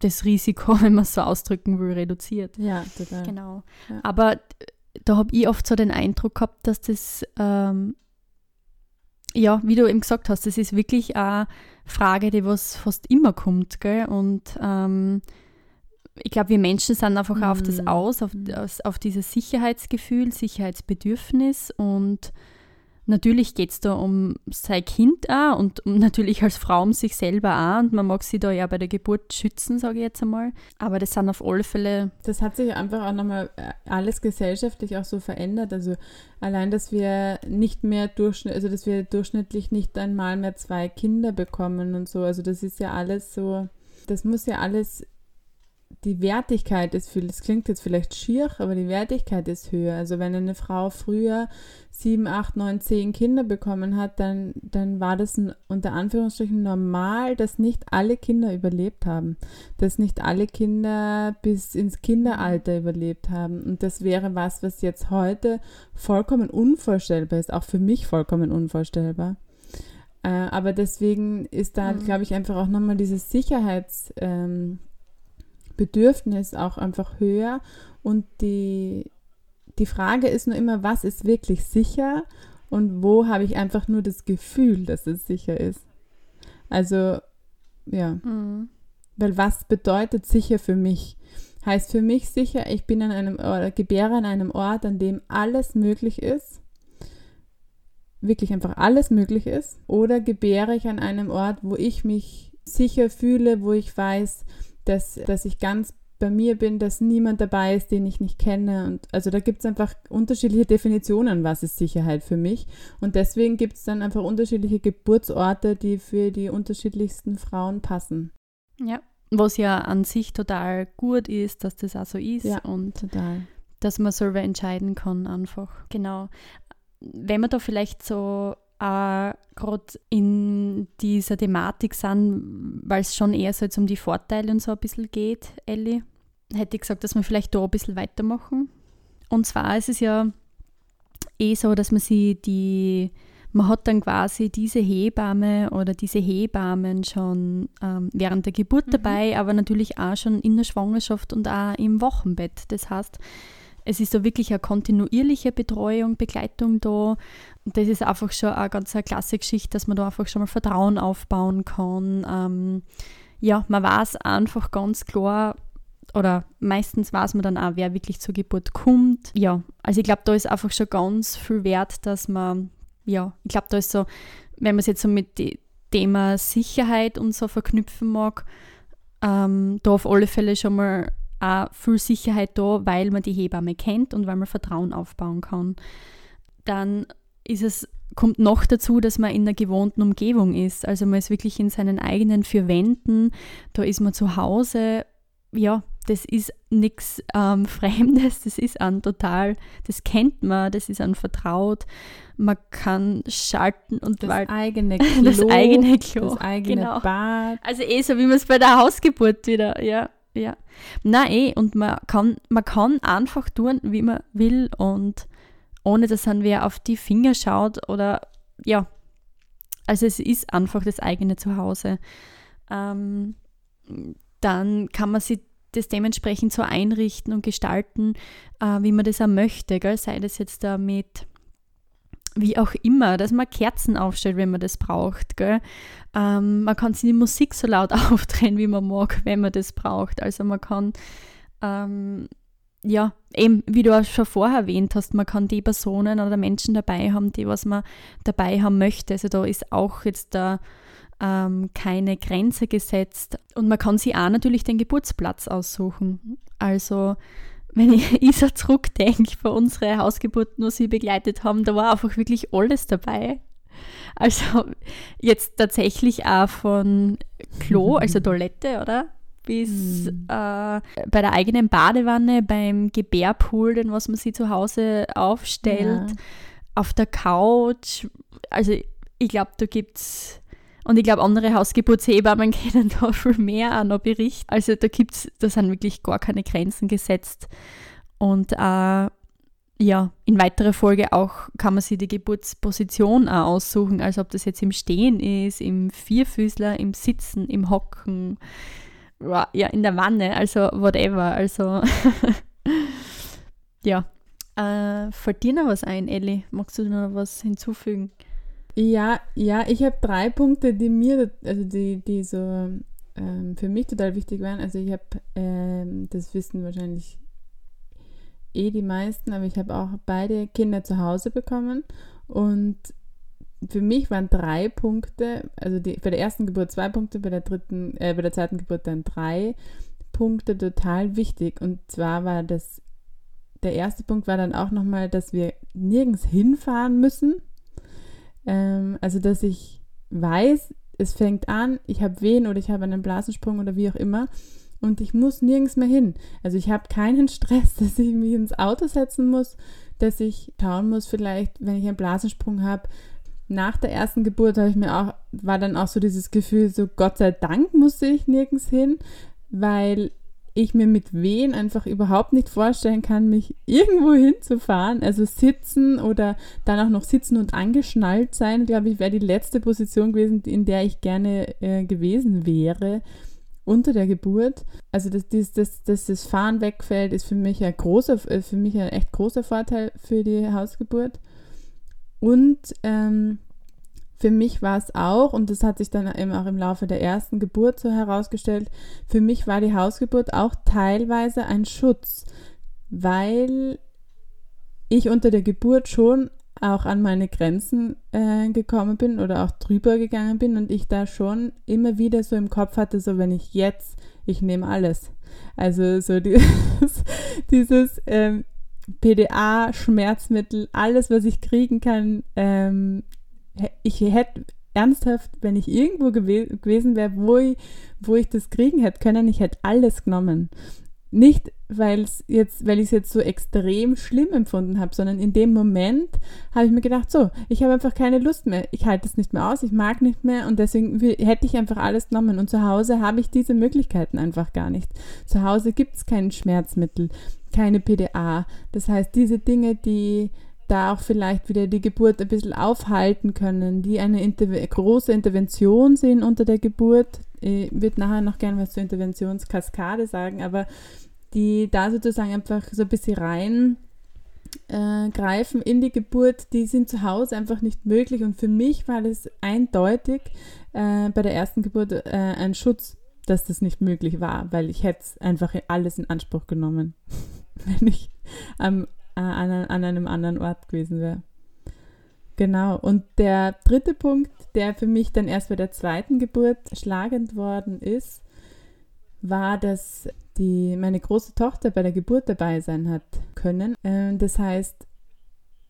das Risiko, wenn man es so ausdrücken will, reduziert. Ja, total. Genau. Ja. Aber da habe ich oft so den Eindruck gehabt, dass das, ähm, ja, wie du eben gesagt hast, das ist wirklich eine Frage, die was fast immer kommt, gell? Und ähm, ich glaube, wir Menschen sind einfach mhm. auf das mhm. aus, auf, mhm. auf dieses Sicherheitsgefühl, Sicherheitsbedürfnis und Natürlich geht es da um sein Kind auch und natürlich als Frau um sich selber auch und man mag sie da ja bei der Geburt schützen, sage ich jetzt einmal. Aber das sind auf alle Fälle. Das hat sich einfach auch nochmal äh, alles gesellschaftlich auch so verändert. Also allein, dass wir nicht mehr durchschnittlich, also dass wir durchschnittlich nicht einmal mehr zwei Kinder bekommen und so. Also das ist ja alles so, das muss ja alles die Wertigkeit ist viel, das klingt jetzt vielleicht schier, aber die Wertigkeit ist höher. Also wenn eine Frau früher sieben, acht, neun, zehn Kinder bekommen hat, dann, dann war das unter Anführungsstrichen normal, dass nicht alle Kinder überlebt haben. Dass nicht alle Kinder bis ins Kinderalter überlebt haben. Und das wäre was, was jetzt heute vollkommen unvorstellbar ist, auch für mich vollkommen unvorstellbar. Äh, aber deswegen ist da, mhm. glaube ich, einfach auch nochmal dieses Sicherheits- ähm, Bedürfnis auch einfach höher und die, die Frage ist nur immer, was ist wirklich sicher und wo habe ich einfach nur das Gefühl, dass es sicher ist. Also, ja. Mhm. Weil was bedeutet sicher für mich? Heißt für mich sicher, ich bin an einem oder gebäre an einem Ort, an dem alles möglich ist, wirklich einfach alles möglich ist, oder gebäre ich an einem Ort, wo ich mich sicher fühle, wo ich weiß, dass, dass ich ganz bei mir bin, dass niemand dabei ist, den ich nicht kenne. Und also da gibt es einfach unterschiedliche Definitionen, was ist Sicherheit für mich. Und deswegen gibt es dann einfach unterschiedliche Geburtsorte, die für die unterschiedlichsten Frauen passen. Ja, was ja an sich total gut ist, dass das auch so ist. Ja, und total. Dass man selber entscheiden kann, einfach. Genau. Wenn man da vielleicht so auch gerade in dieser Thematik sind, weil es schon eher so jetzt um die Vorteile und so ein bisschen geht, Ellie, hätte ich gesagt, dass wir vielleicht da ein bisschen weitermachen. Und zwar ist es ja eh so, dass man sie die, man hat dann quasi diese Hebamme oder diese Hebammen schon ähm, während der Geburt mhm. dabei, aber natürlich auch schon in der Schwangerschaft und auch im Wochenbett. Das heißt, es ist da wirklich eine kontinuierliche Betreuung, Begleitung da. Und das ist einfach schon eine ganz eine klasse Geschichte, dass man da einfach schon mal Vertrauen aufbauen kann. Ähm, ja, man weiß einfach ganz klar, oder meistens weiß man dann auch, wer wirklich zur Geburt kommt. Ja, also ich glaube, da ist einfach schon ganz viel wert, dass man, ja, ich glaube, da ist so, wenn man es jetzt so mit dem Thema Sicherheit und so verknüpfen mag, ähm, da auf alle Fälle schon mal auch viel Sicherheit da, weil man die Hebamme kennt und weil man Vertrauen aufbauen kann. Dann ist es, kommt noch dazu, dass man in einer gewohnten Umgebung ist. Also man ist wirklich in seinen eigenen vier Wänden, da ist man zu Hause. Ja, das ist nichts ähm, Fremdes, das ist an total, das kennt man, das ist an vertraut. Man kann schalten und das walten. eigene Klo, das eigene Klo, das eigene genau. Bad. Also eh so, wie man es bei der Hausgeburt wieder, ja, ja. Na eh, und man kann, man kann einfach tun, wie man will und ohne dass dann wer auf die Finger schaut oder ja. Also es ist einfach das eigene Zuhause. Ähm, dann kann man sich das dementsprechend so einrichten und gestalten, äh, wie man das auch möchte. Gell? Sei das jetzt da mit wie auch immer, dass man Kerzen aufstellt, wenn man das braucht. Gell? Ähm, man kann sich die Musik so laut aufdrehen, wie man mag, wenn man das braucht. Also man kann, ähm, ja, eben, wie du auch schon vorher erwähnt hast, man kann die Personen oder Menschen dabei haben, die was man dabei haben möchte. Also da ist auch jetzt da ähm, keine Grenze gesetzt. Und man kann sich auch natürlich den Geburtsplatz aussuchen. Also wenn ich, ich so zurückdenke bei unsere Hausgeburten, wo sie begleitet haben, da war einfach wirklich alles dabei. Also jetzt tatsächlich auch von Klo, also Toilette, oder? Bis mhm. äh, bei der eigenen Badewanne, beim Gebärpool, den was man sich zu Hause aufstellt, ja. auf der Couch. Also ich glaube, da gibt es und ich glaube, andere Hausgeburtshebammen können da viel mehr auch noch berichten. Also da gibt's, da sind wirklich gar keine Grenzen gesetzt. Und äh, ja, in weiterer Folge auch kann man sich die Geburtsposition auch aussuchen, also ob das jetzt im Stehen ist, im Vierfüßler, im Sitzen, im Hocken, ja, in der Wanne, also whatever. Also ja. Äh, fällt dir noch was ein, Elli? Magst du noch was hinzufügen? Ja, ja, ich habe drei Punkte, die mir, also die, die so ähm, für mich total wichtig waren. Also ich habe, ähm, das wissen wahrscheinlich eh die meisten, aber ich habe auch beide Kinder zu Hause bekommen und für mich waren drei Punkte, also die, bei der ersten Geburt zwei Punkte, bei der dritten, äh, bei der zweiten Geburt dann drei Punkte total wichtig. Und zwar war das, der erste Punkt war dann auch nochmal, dass wir nirgends hinfahren müssen. Ähm, also, dass ich weiß, es fängt an, ich habe Wehen oder ich habe einen Blasensprung oder wie auch immer und ich muss nirgends mehr hin. Also ich habe keinen Stress, dass ich mich ins Auto setzen muss, dass ich schauen muss, vielleicht, wenn ich einen Blasensprung habe, nach der ersten Geburt ich mir auch, war dann auch so dieses Gefühl, so Gott sei Dank musste ich nirgends hin, weil ich mir mit Wehen einfach überhaupt nicht vorstellen kann, mich irgendwo hinzufahren. Also sitzen oder dann auch noch sitzen und angeschnallt sein, glaube ich, wäre die letzte Position gewesen, in der ich gerne äh, gewesen wäre unter der Geburt. Also dass, dass, dass, dass das Fahren wegfällt, ist für mich ein großer, äh, für mich ein echt großer Vorteil für die Hausgeburt. Und ähm, für mich war es auch, und das hat sich dann eben auch im Laufe der ersten Geburt so herausgestellt, für mich war die Hausgeburt auch teilweise ein Schutz, weil ich unter der Geburt schon auch an meine Grenzen äh, gekommen bin oder auch drüber gegangen bin und ich da schon immer wieder so im Kopf hatte, so wenn ich jetzt, ich nehme alles. Also so dieses, dieses ähm, PDA, Schmerzmittel, alles, was ich kriegen kann, ähm, ich hätte ernsthaft, wenn ich irgendwo gew gewesen wäre, wo ich, wo ich das kriegen hätte können, ich hätte alles genommen. Nicht, weil's jetzt, weil ich es jetzt so extrem schlimm empfunden habe, sondern in dem Moment habe ich mir gedacht, so, ich habe einfach keine Lust mehr, ich halte es nicht mehr aus, ich mag nicht mehr und deswegen hätte ich einfach alles genommen. Und zu Hause habe ich diese Möglichkeiten einfach gar nicht. Zu Hause gibt es kein Schmerzmittel, keine PDA. Das heißt, diese Dinge, die da auch vielleicht wieder die Geburt ein bisschen aufhalten können, die eine Inter große Intervention sind unter der Geburt. Ich würde nachher noch gerne was zur Interventionskaskade sagen, aber die da sozusagen einfach so ein bisschen rein äh, greifen in die Geburt, die sind zu Hause einfach nicht möglich. Und für mich war das eindeutig äh, bei der ersten Geburt äh, ein Schutz, dass das nicht möglich war, weil ich hätte einfach alles in Anspruch genommen, wenn ich am an, an einem anderen Ort gewesen wäre. Genau. Und der dritte Punkt, der für mich dann erst bei der zweiten Geburt schlagend worden ist, war, dass die, meine große Tochter bei der Geburt dabei sein hat können. Ähm, das heißt,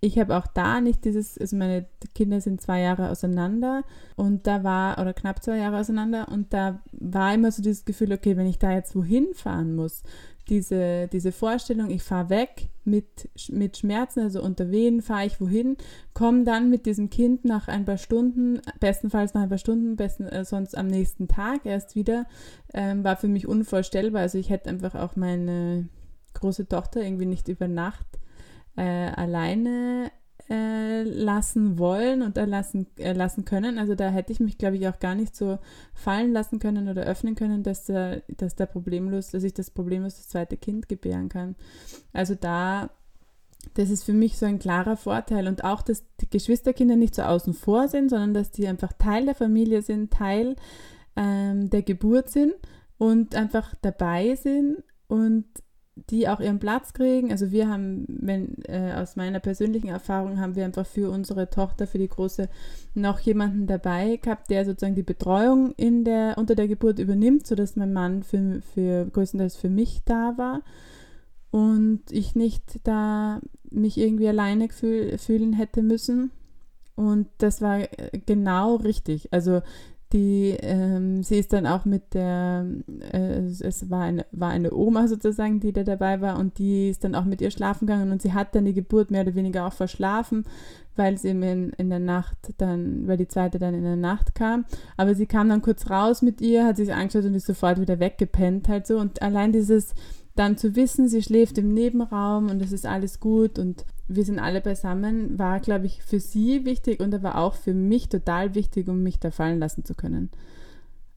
ich habe auch da nicht dieses, also meine Kinder sind zwei Jahre auseinander und da war, oder knapp zwei Jahre auseinander und da war immer so dieses Gefühl, okay, wenn ich da jetzt wohin fahren muss, diese, diese Vorstellung, ich fahre weg mit, mit Schmerzen, also unter Wehen fahre ich wohin, komme dann mit diesem Kind nach ein paar Stunden, bestenfalls nach ein paar Stunden, besten, äh, sonst am nächsten Tag erst wieder, ähm, war für mich unvorstellbar. Also ich hätte einfach auch meine große Tochter irgendwie nicht über Nacht äh, alleine äh, lassen wollen und erlassen äh, lassen können. Also da hätte ich mich, glaube ich, auch gar nicht so fallen lassen können oder öffnen können, dass da, dass da problemlos, dass ich das problemlos das zweite Kind gebären kann. Also da, das ist für mich so ein klarer Vorteil und auch, dass die Geschwisterkinder nicht so außen vor sind, sondern dass die einfach Teil der Familie sind, Teil ähm, der Geburt sind und einfach dabei sind und die auch ihren Platz kriegen. Also wir haben, wenn äh, aus meiner persönlichen Erfahrung haben wir einfach für unsere Tochter, für die große, noch jemanden dabei gehabt, der sozusagen die Betreuung in der, unter der Geburt übernimmt, sodass mein Mann für, für größtenteils für mich da war und ich nicht da mich irgendwie alleine fühl, fühlen hätte müssen. Und das war äh, genau richtig. Also die, ähm, sie ist dann auch mit der, äh, es war eine, war eine Oma sozusagen, die da dabei war und die ist dann auch mit ihr schlafen gegangen und sie hat dann die Geburt mehr oder weniger auch verschlafen, weil sie in, in der Nacht dann, weil die zweite dann in der Nacht kam. Aber sie kam dann kurz raus mit ihr, hat sich angeschaut und ist sofort wieder weggepennt halt so und allein dieses, dann zu wissen, sie schläft im Nebenraum und es ist alles gut und wir sind alle beisammen, war, glaube ich, für sie wichtig und aber auch für mich total wichtig, um mich da fallen lassen zu können.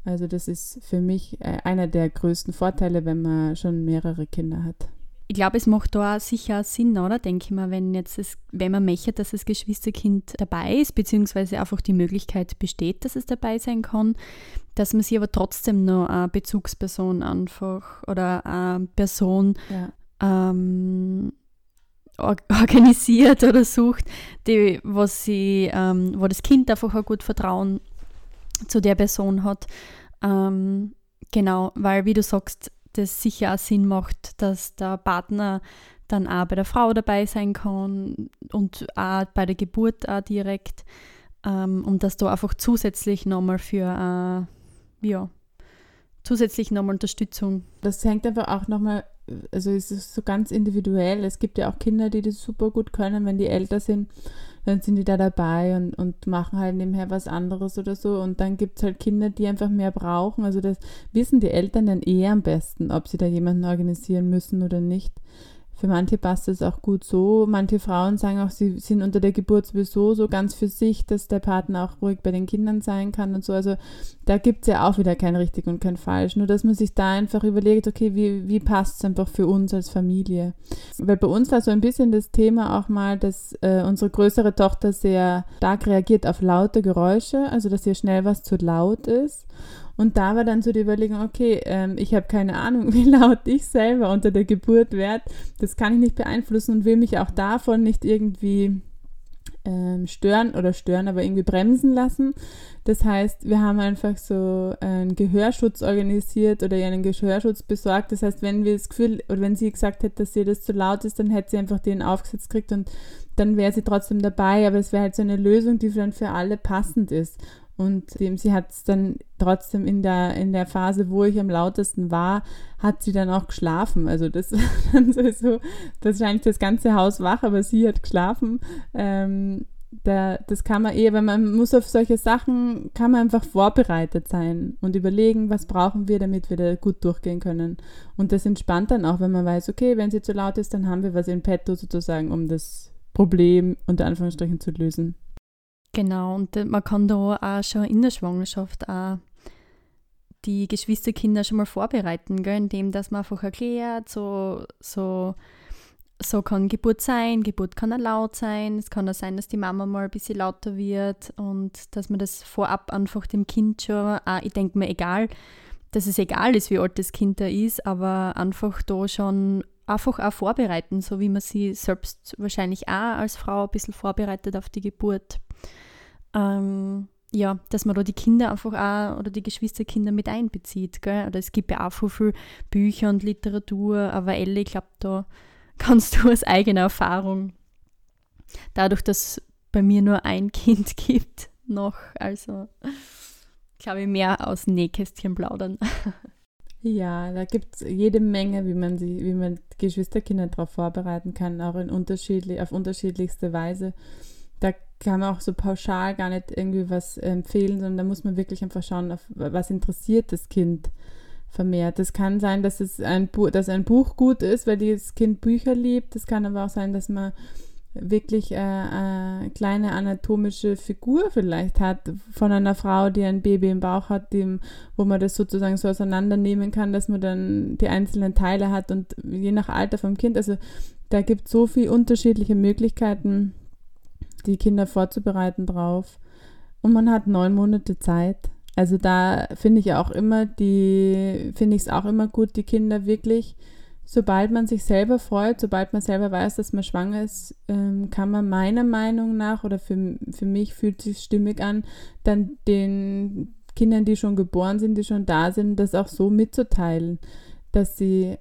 Also das ist für mich äh, einer der größten Vorteile, wenn man schon mehrere Kinder hat. Ich glaube, es macht da sicher Sinn, oder? Denke ich mal, wenn jetzt es, wenn man möchte, dass das Geschwisterkind dabei ist, beziehungsweise einfach die Möglichkeit besteht, dass es dabei sein kann, dass man sich aber trotzdem noch eine Bezugsperson einfach oder eine Person ja. ähm, organisiert oder sucht, die, was sie, ähm, wo das Kind einfach ein gut Vertrauen zu der Person hat. Ähm, genau, weil wie du sagst, das sicher auch Sinn macht, dass der Partner dann auch bei der Frau dabei sein kann und auch bei der Geburt auch direkt ähm, und dass da einfach zusätzlich nochmal für äh, ja, zusätzlich nochmal Unterstützung. Das hängt einfach auch nochmal, also es ist so ganz individuell. Es gibt ja auch Kinder, die das super gut können, wenn die älter sind, dann sind die da dabei und, und machen halt nebenher was anderes oder so. Und dann gibt es halt Kinder, die einfach mehr brauchen. Also das wissen die Eltern dann eher am besten, ob sie da jemanden organisieren müssen oder nicht. Für manche passt es auch gut so. Manche Frauen sagen auch, sie sind unter der Geburt sowieso so ganz für sich, dass der Partner auch ruhig bei den Kindern sein kann und so. Also da gibt es ja auch wieder kein richtig und kein falsch. Nur, dass man sich da einfach überlegt, okay, wie, wie passt es einfach für uns als Familie? Weil bei uns war so ein bisschen das Thema auch mal, dass äh, unsere größere Tochter sehr stark reagiert auf laute Geräusche, also dass ihr schnell was zu laut ist. Und da war dann so die Überlegung, okay, ähm, ich habe keine Ahnung, wie laut ich selber unter der Geburt werde. Das kann ich nicht beeinflussen und will mich auch davon nicht irgendwie ähm, stören oder stören, aber irgendwie bremsen lassen. Das heißt, wir haben einfach so einen Gehörschutz organisiert oder ihr einen Gehörschutz besorgt. Das heißt, wenn wir das Gefühl oder wenn sie gesagt hätte, dass ihr das zu laut ist, dann hätte sie einfach den aufgesetzt gekriegt und dann wäre sie trotzdem dabei. Aber es wäre halt so eine Lösung, die dann für alle passend ist. Und dem, sie hat es dann trotzdem in der, in der Phase, wo ich am lautesten war, hat sie dann auch geschlafen. Also das dann so, wahrscheinlich das ganze Haus wach, aber sie hat geschlafen. Ähm, da, das kann man eher, wenn man muss auf solche Sachen, kann man einfach vorbereitet sein und überlegen, was brauchen wir, damit wir da gut durchgehen können. Und das entspannt dann auch, wenn man weiß, okay, wenn sie zu laut ist, dann haben wir was in petto sozusagen, um das Problem unter Anführungsstrichen zu lösen. Genau, und man kann da auch schon in der Schwangerschaft auch die Geschwisterkinder schon mal vorbereiten, gell, indem dass man einfach erklärt, so, so, so kann Geburt sein, Geburt kann auch laut sein, es kann auch sein, dass die Mama mal ein bisschen lauter wird und dass man das vorab einfach dem Kind schon, auch, ich denke mir, egal, dass es egal ist, wie alt das Kind da ist, aber einfach da schon einfach auch vorbereiten, so wie man sie selbst wahrscheinlich auch als Frau ein bisschen vorbereitet auf die Geburt ähm, ja, dass man da die Kinder einfach auch oder die Geschwisterkinder mit einbezieht. Gell? Oder es gibt ja auch so viel Bücher und Literatur, aber Ellie, ich glaube, da kannst du aus eigener Erfahrung Dadurch, dass bei mir nur ein Kind gibt, noch, also glaube ich, mehr aus Nähkästchen plaudern. Ja, da gibt es jede Menge, wie man sie, wie man Geschwisterkinder darauf vorbereiten kann, auch in unterschiedlich, auf unterschiedlichste Weise. Kann man auch so pauschal gar nicht irgendwie was empfehlen, sondern da muss man wirklich einfach schauen, auf was interessiert das Kind vermehrt. Es kann sein, dass es ein Buch, dass ein Buch gut ist, weil das Kind Bücher liebt. Es kann aber auch sein, dass man wirklich äh, eine kleine anatomische Figur vielleicht hat von einer Frau, die ein Baby im Bauch hat, dem, wo man das sozusagen so auseinandernehmen kann, dass man dann die einzelnen Teile hat und je nach Alter vom Kind, also da gibt es so viele unterschiedliche Möglichkeiten, die Kinder vorzubereiten drauf. Und man hat neun Monate Zeit. Also da finde ich auch immer die, finde ich es auch immer gut, die Kinder wirklich, sobald man sich selber freut, sobald man selber weiß, dass man schwanger ist, ähm, kann man meiner Meinung nach oder für, für mich fühlt sich stimmig an, dann den Kindern, die schon geboren sind, die schon da sind, das auch so mitzuteilen, dass sie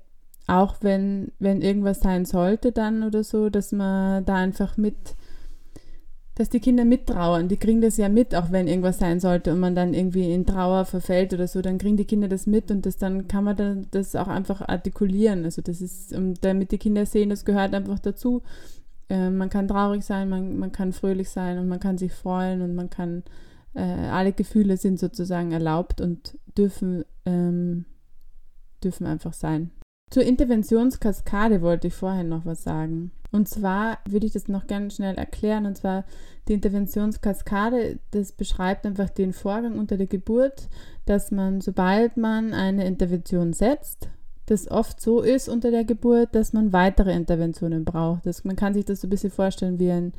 auch wenn, wenn irgendwas sein sollte dann oder so, dass man da einfach mit dass die Kinder mittrauern. Die kriegen das ja mit, auch wenn irgendwas sein sollte und man dann irgendwie in Trauer verfällt oder so, dann kriegen die Kinder das mit und das dann kann man dann das auch einfach artikulieren. Also das ist, damit die Kinder sehen, das gehört einfach dazu. Äh, man kann traurig sein, man, man kann fröhlich sein und man kann sich freuen und man kann, äh, alle Gefühle sind sozusagen erlaubt und dürfen, ähm, dürfen einfach sein. Zur Interventionskaskade wollte ich vorher noch was sagen. Und zwar würde ich das noch ganz schnell erklären. Und zwar die Interventionskaskade, das beschreibt einfach den Vorgang unter der Geburt, dass man, sobald man eine Intervention setzt, das oft so ist unter der Geburt, dass man weitere Interventionen braucht. Das, man kann sich das so ein bisschen vorstellen wie ein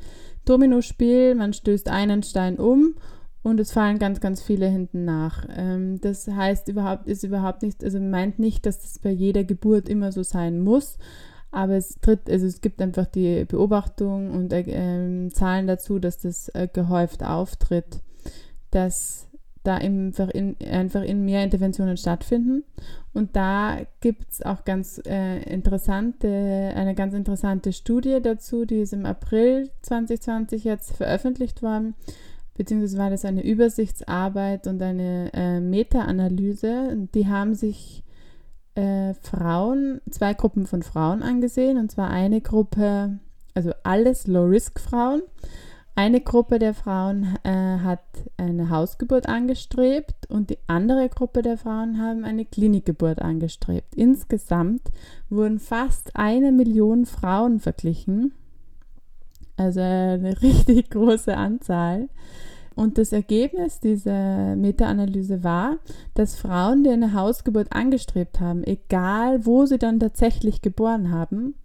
Dominospiel. Man stößt einen Stein um und es fallen ganz, ganz viele hinten nach. Ähm, das heißt überhaupt, ist überhaupt nicht, also meint nicht, dass das bei jeder Geburt immer so sein muss, aber es tritt, also es gibt einfach die Beobachtung und äh, Zahlen dazu, dass das äh, gehäuft auftritt, dass da einfach in, einfach in mehr Interventionen stattfinden. Und da gibt es auch ganz äh, interessante, eine ganz interessante Studie dazu, die ist im April 2020 jetzt veröffentlicht worden, beziehungsweise war das eine Übersichtsarbeit und eine äh, Meta-Analyse. Die haben sich äh, Frauen, zwei Gruppen von Frauen angesehen, und zwar eine Gruppe, also alles Low-Risk-Frauen. Eine Gruppe der Frauen äh, hat eine Hausgeburt angestrebt und die andere Gruppe der Frauen haben eine Klinikgeburt angestrebt. Insgesamt wurden fast eine Million Frauen verglichen, also eine richtig große Anzahl. Und das Ergebnis dieser Meta-Analyse war, dass Frauen, die eine Hausgeburt angestrebt haben, egal wo sie dann tatsächlich geboren haben,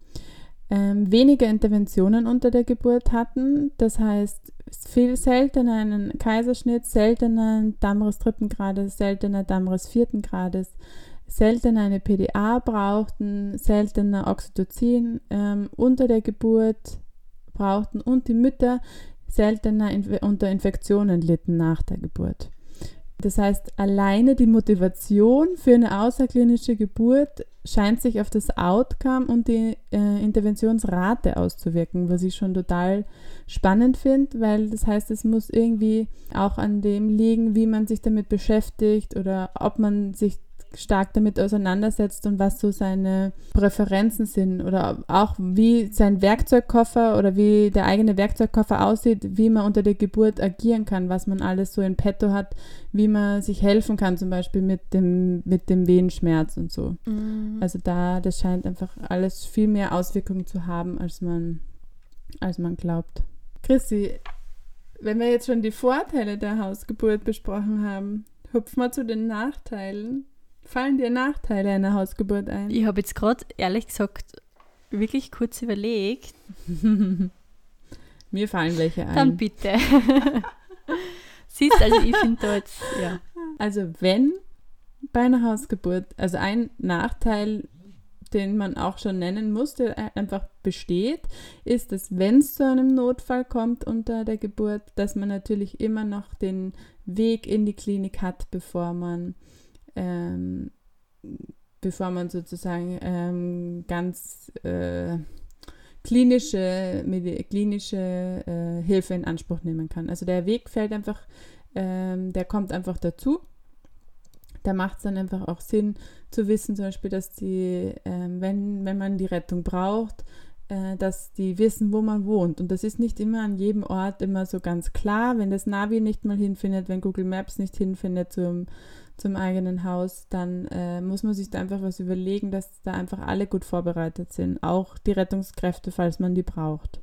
ähm, weniger Interventionen unter der Geburt hatten. Das heißt, viel seltener einen Kaiserschnitt, seltener einen Dammriss dritten Grades, seltener Dammriss vierten Grades, seltener eine PDA brauchten, seltener Oxytocin ähm, unter der Geburt brauchten und die Mütter seltener unter Infektionen litten nach der Geburt. Das heißt, alleine die Motivation für eine außerklinische Geburt scheint sich auf das Outcome und die äh, Interventionsrate auszuwirken, was ich schon total spannend finde, weil das heißt, es muss irgendwie auch an dem liegen, wie man sich damit beschäftigt oder ob man sich stark damit auseinandersetzt und was so seine Präferenzen sind oder auch wie sein Werkzeugkoffer oder wie der eigene Werkzeugkoffer aussieht, wie man unter der Geburt agieren kann, was man alles so in petto hat, wie man sich helfen kann, zum Beispiel mit dem, mit dem Wehenschmerz und so. Mhm. Also da, das scheint einfach alles viel mehr Auswirkungen zu haben, als man, als man glaubt. Chrissy, wenn wir jetzt schon die Vorteile der Hausgeburt besprochen haben, hüpfen wir zu den Nachteilen. Fallen dir Nachteile einer Hausgeburt ein? Ich habe jetzt gerade, ehrlich gesagt, wirklich kurz überlegt. Mir fallen welche ein. Dann bitte. Siehst, also ich finde da jetzt, ja. Also wenn bei einer Hausgeburt, also ein Nachteil, den man auch schon nennen muss, der einfach besteht, ist, dass wenn es zu einem Notfall kommt unter der Geburt, dass man natürlich immer noch den Weg in die Klinik hat, bevor man ähm, bevor man sozusagen ähm, ganz äh, klinische, klinische äh, Hilfe in Anspruch nehmen kann. Also der Weg fällt einfach, ähm, der kommt einfach dazu. Da macht es dann einfach auch Sinn zu wissen, zum Beispiel, dass die, ähm, wenn, wenn man die Rettung braucht, äh, dass die wissen, wo man wohnt. Und das ist nicht immer an jedem Ort immer so ganz klar. Wenn das Navi nicht mal hinfindet, wenn Google Maps nicht hinfindet zum, zum eigenen Haus, dann äh, muss man sich da einfach was überlegen, dass da einfach alle gut vorbereitet sind. Auch die Rettungskräfte, falls man die braucht.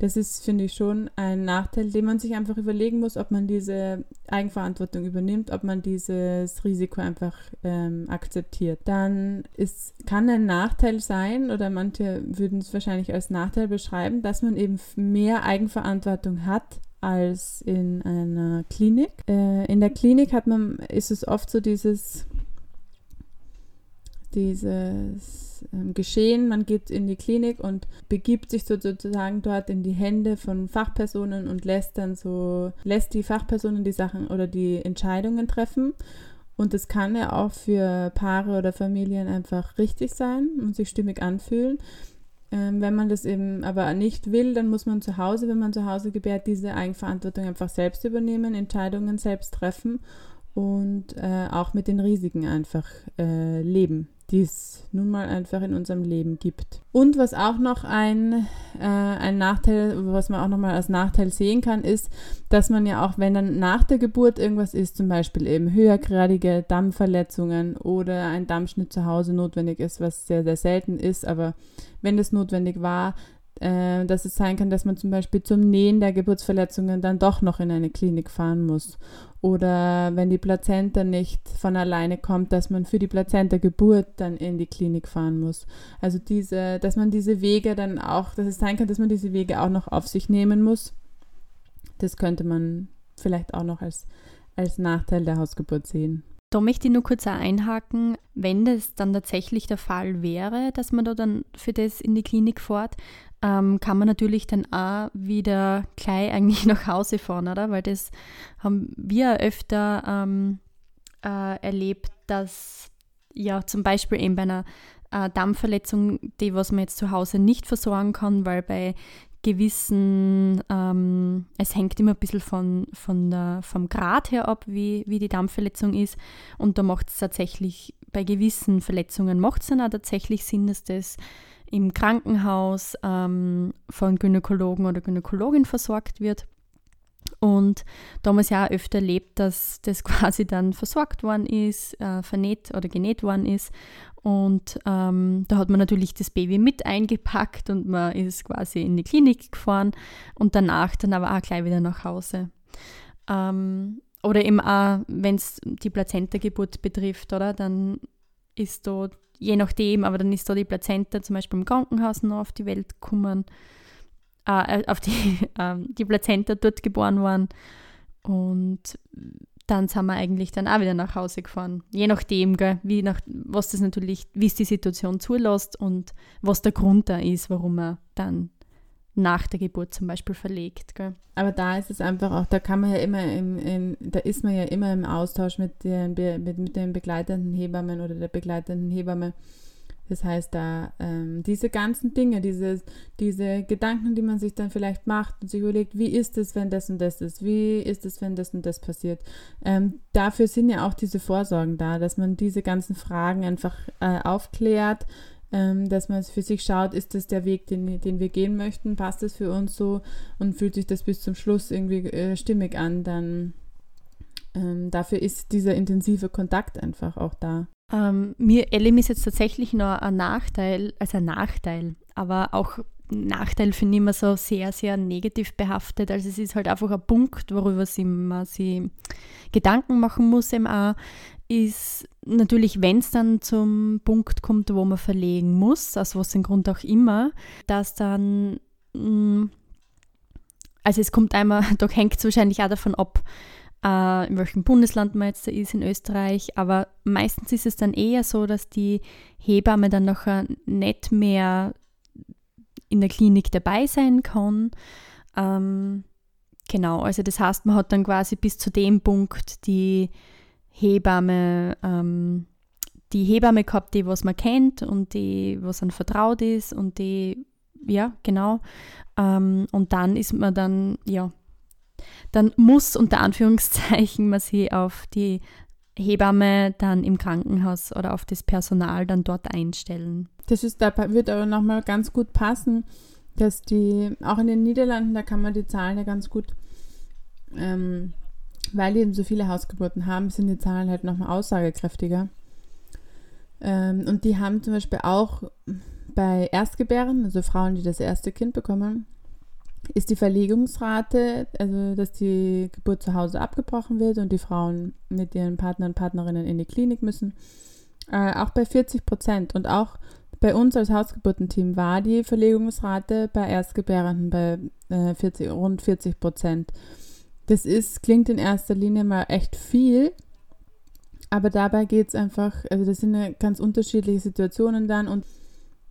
Das ist, finde ich, schon ein Nachteil, den man sich einfach überlegen muss, ob man diese Eigenverantwortung übernimmt, ob man dieses Risiko einfach ähm, akzeptiert. Dann ist, kann ein Nachteil sein, oder manche würden es wahrscheinlich als Nachteil beschreiben, dass man eben mehr Eigenverantwortung hat als in einer Klinik. Äh, in der Klinik hat man, ist es oft so dieses, dieses ähm, geschehen. Man geht in die Klinik und begibt sich sozusagen dort in die Hände von Fachpersonen und lässt dann so, lässt die Fachpersonen die Sachen oder die Entscheidungen treffen. Und das kann ja auch für Paare oder Familien einfach richtig sein und sich stimmig anfühlen. Ähm, wenn man das eben aber nicht will, dann muss man zu Hause, wenn man zu Hause gebärt, diese Eigenverantwortung einfach selbst übernehmen, Entscheidungen selbst treffen und äh, auch mit den Risiken einfach äh, leben die es nun mal einfach in unserem Leben gibt. Und was auch noch ein, äh, ein Nachteil, was man auch nochmal als Nachteil sehen kann, ist, dass man ja auch, wenn dann nach der Geburt irgendwas ist, zum Beispiel eben höhergradige Dammverletzungen oder ein Dammschnitt zu Hause notwendig ist, was sehr, sehr selten ist, aber wenn das notwendig war, äh, dass es sein kann, dass man zum Beispiel zum Nähen der Geburtsverletzungen dann doch noch in eine Klinik fahren muss. Oder wenn die Plazenta nicht von alleine kommt, dass man für die Plazenta-Geburt dann in die Klinik fahren muss. Also diese, dass man diese Wege dann auch, dass es sein kann, dass man diese Wege auch noch auf sich nehmen muss. Das könnte man vielleicht auch noch als, als Nachteil der Hausgeburt sehen. Da möchte ich nur kurz einhaken, wenn das dann tatsächlich der Fall wäre, dass man da dann für das in die Klinik fährt, ähm, kann man natürlich dann auch wieder gleich eigentlich nach Hause fahren, oder? Weil das haben wir öfter ähm, äh, erlebt, dass ja zum Beispiel eben bei einer äh, Dampfverletzung, die was man jetzt zu Hause nicht versorgen kann, weil bei gewissen, ähm, es hängt immer ein bisschen von, von der, vom Grad her ab, wie, wie die Dampfverletzung ist. Und da macht es tatsächlich, bei gewissen Verletzungen macht es dann auch tatsächlich Sinn, dass das im Krankenhaus ähm, von Gynäkologen oder Gynäkologin versorgt wird. Und da haben wir es ja öfter erlebt, dass das quasi dann versorgt worden ist, äh, vernäht oder genäht worden ist. Und ähm, da hat man natürlich das Baby mit eingepackt und man ist quasi in die Klinik gefahren und danach dann aber auch gleich wieder nach Hause. Ähm, oder eben auch, wenn es die Plazenta-Geburt betrifft, oder? Dann ist da je nachdem, aber dann ist da die Plazenta zum Beispiel im Krankenhaus noch auf die Welt gekommen, äh, auf die, äh, die Plazenta dort geboren worden und dann sind wir eigentlich dann auch wieder nach Hause gefahren. Je nachdem, gell, wie nach, was das natürlich, wie es die Situation zulässt und was der Grund da ist, warum er dann nach der Geburt zum Beispiel verlegt. Gell? Aber da ist es einfach auch, da kann man ja immer im, im, da ist man ja immer im Austausch mit den, mit, mit den begleitenden Hebammen oder der begleitenden Hebamme. Das heißt, da ähm, diese ganzen Dinge, diese, diese Gedanken, die man sich dann vielleicht macht und sich überlegt, wie ist es, wenn das und das ist, wie ist es, wenn das und das passiert. Ähm, dafür sind ja auch diese Vorsorgen da, dass man diese ganzen Fragen einfach äh, aufklärt, ähm, dass man für sich schaut, ist das der Weg, den, den wir gehen möchten, passt das für uns so und fühlt sich das bis zum Schluss irgendwie äh, stimmig an, dann ähm, dafür ist dieser intensive Kontakt einfach auch da. Ähm, mir Elim ist jetzt tatsächlich nur ein Nachteil, also ein Nachteil, aber auch Nachteil finde ich immer so sehr, sehr negativ behaftet. Also es ist halt einfach ein Punkt, worüber man sich Gedanken machen muss, eben auch, ist natürlich, wenn es dann zum Punkt kommt, wo man verlegen muss, aus was den Grund auch immer, dass dann, mm, also es kommt einmal, da hängt es wahrscheinlich auch davon ab, äh, in welchem Bundesland man jetzt ist, in Österreich, aber meistens ist es dann eher so, dass die Hebamme dann nachher nicht mehr in der Klinik dabei sein kann. Ähm, genau, also das heißt, man hat dann quasi bis zu dem Punkt die Hebamme, ähm, die Hebamme gehabt, die was man kennt und die was an vertraut ist und die ja, genau. Ähm, und dann ist man dann, ja, dann muss unter Anführungszeichen man sich auf die Hebamme dann im Krankenhaus oder auf das Personal dann dort einstellen. Das ist, da wird aber nochmal ganz gut passen, dass die, auch in den Niederlanden, da kann man die Zahlen ja ganz gut, ähm, weil die eben so viele Hausgeburten haben, sind die Zahlen halt nochmal aussagekräftiger. Ähm, und die haben zum Beispiel auch bei Erstgebären, also Frauen, die das erste Kind bekommen, ist die Verlegungsrate, also dass die Geburt zu Hause abgebrochen wird und die Frauen mit ihren Partnern und Partnerinnen in die Klinik müssen, äh, auch bei 40 Prozent. Und auch bei uns als Hausgeburtenteam war die Verlegungsrate bei Erstgebärenden bei äh, 40, rund 40 Prozent. Das ist, klingt in erster Linie mal echt viel, aber dabei geht es einfach, also das sind ganz unterschiedliche Situationen dann und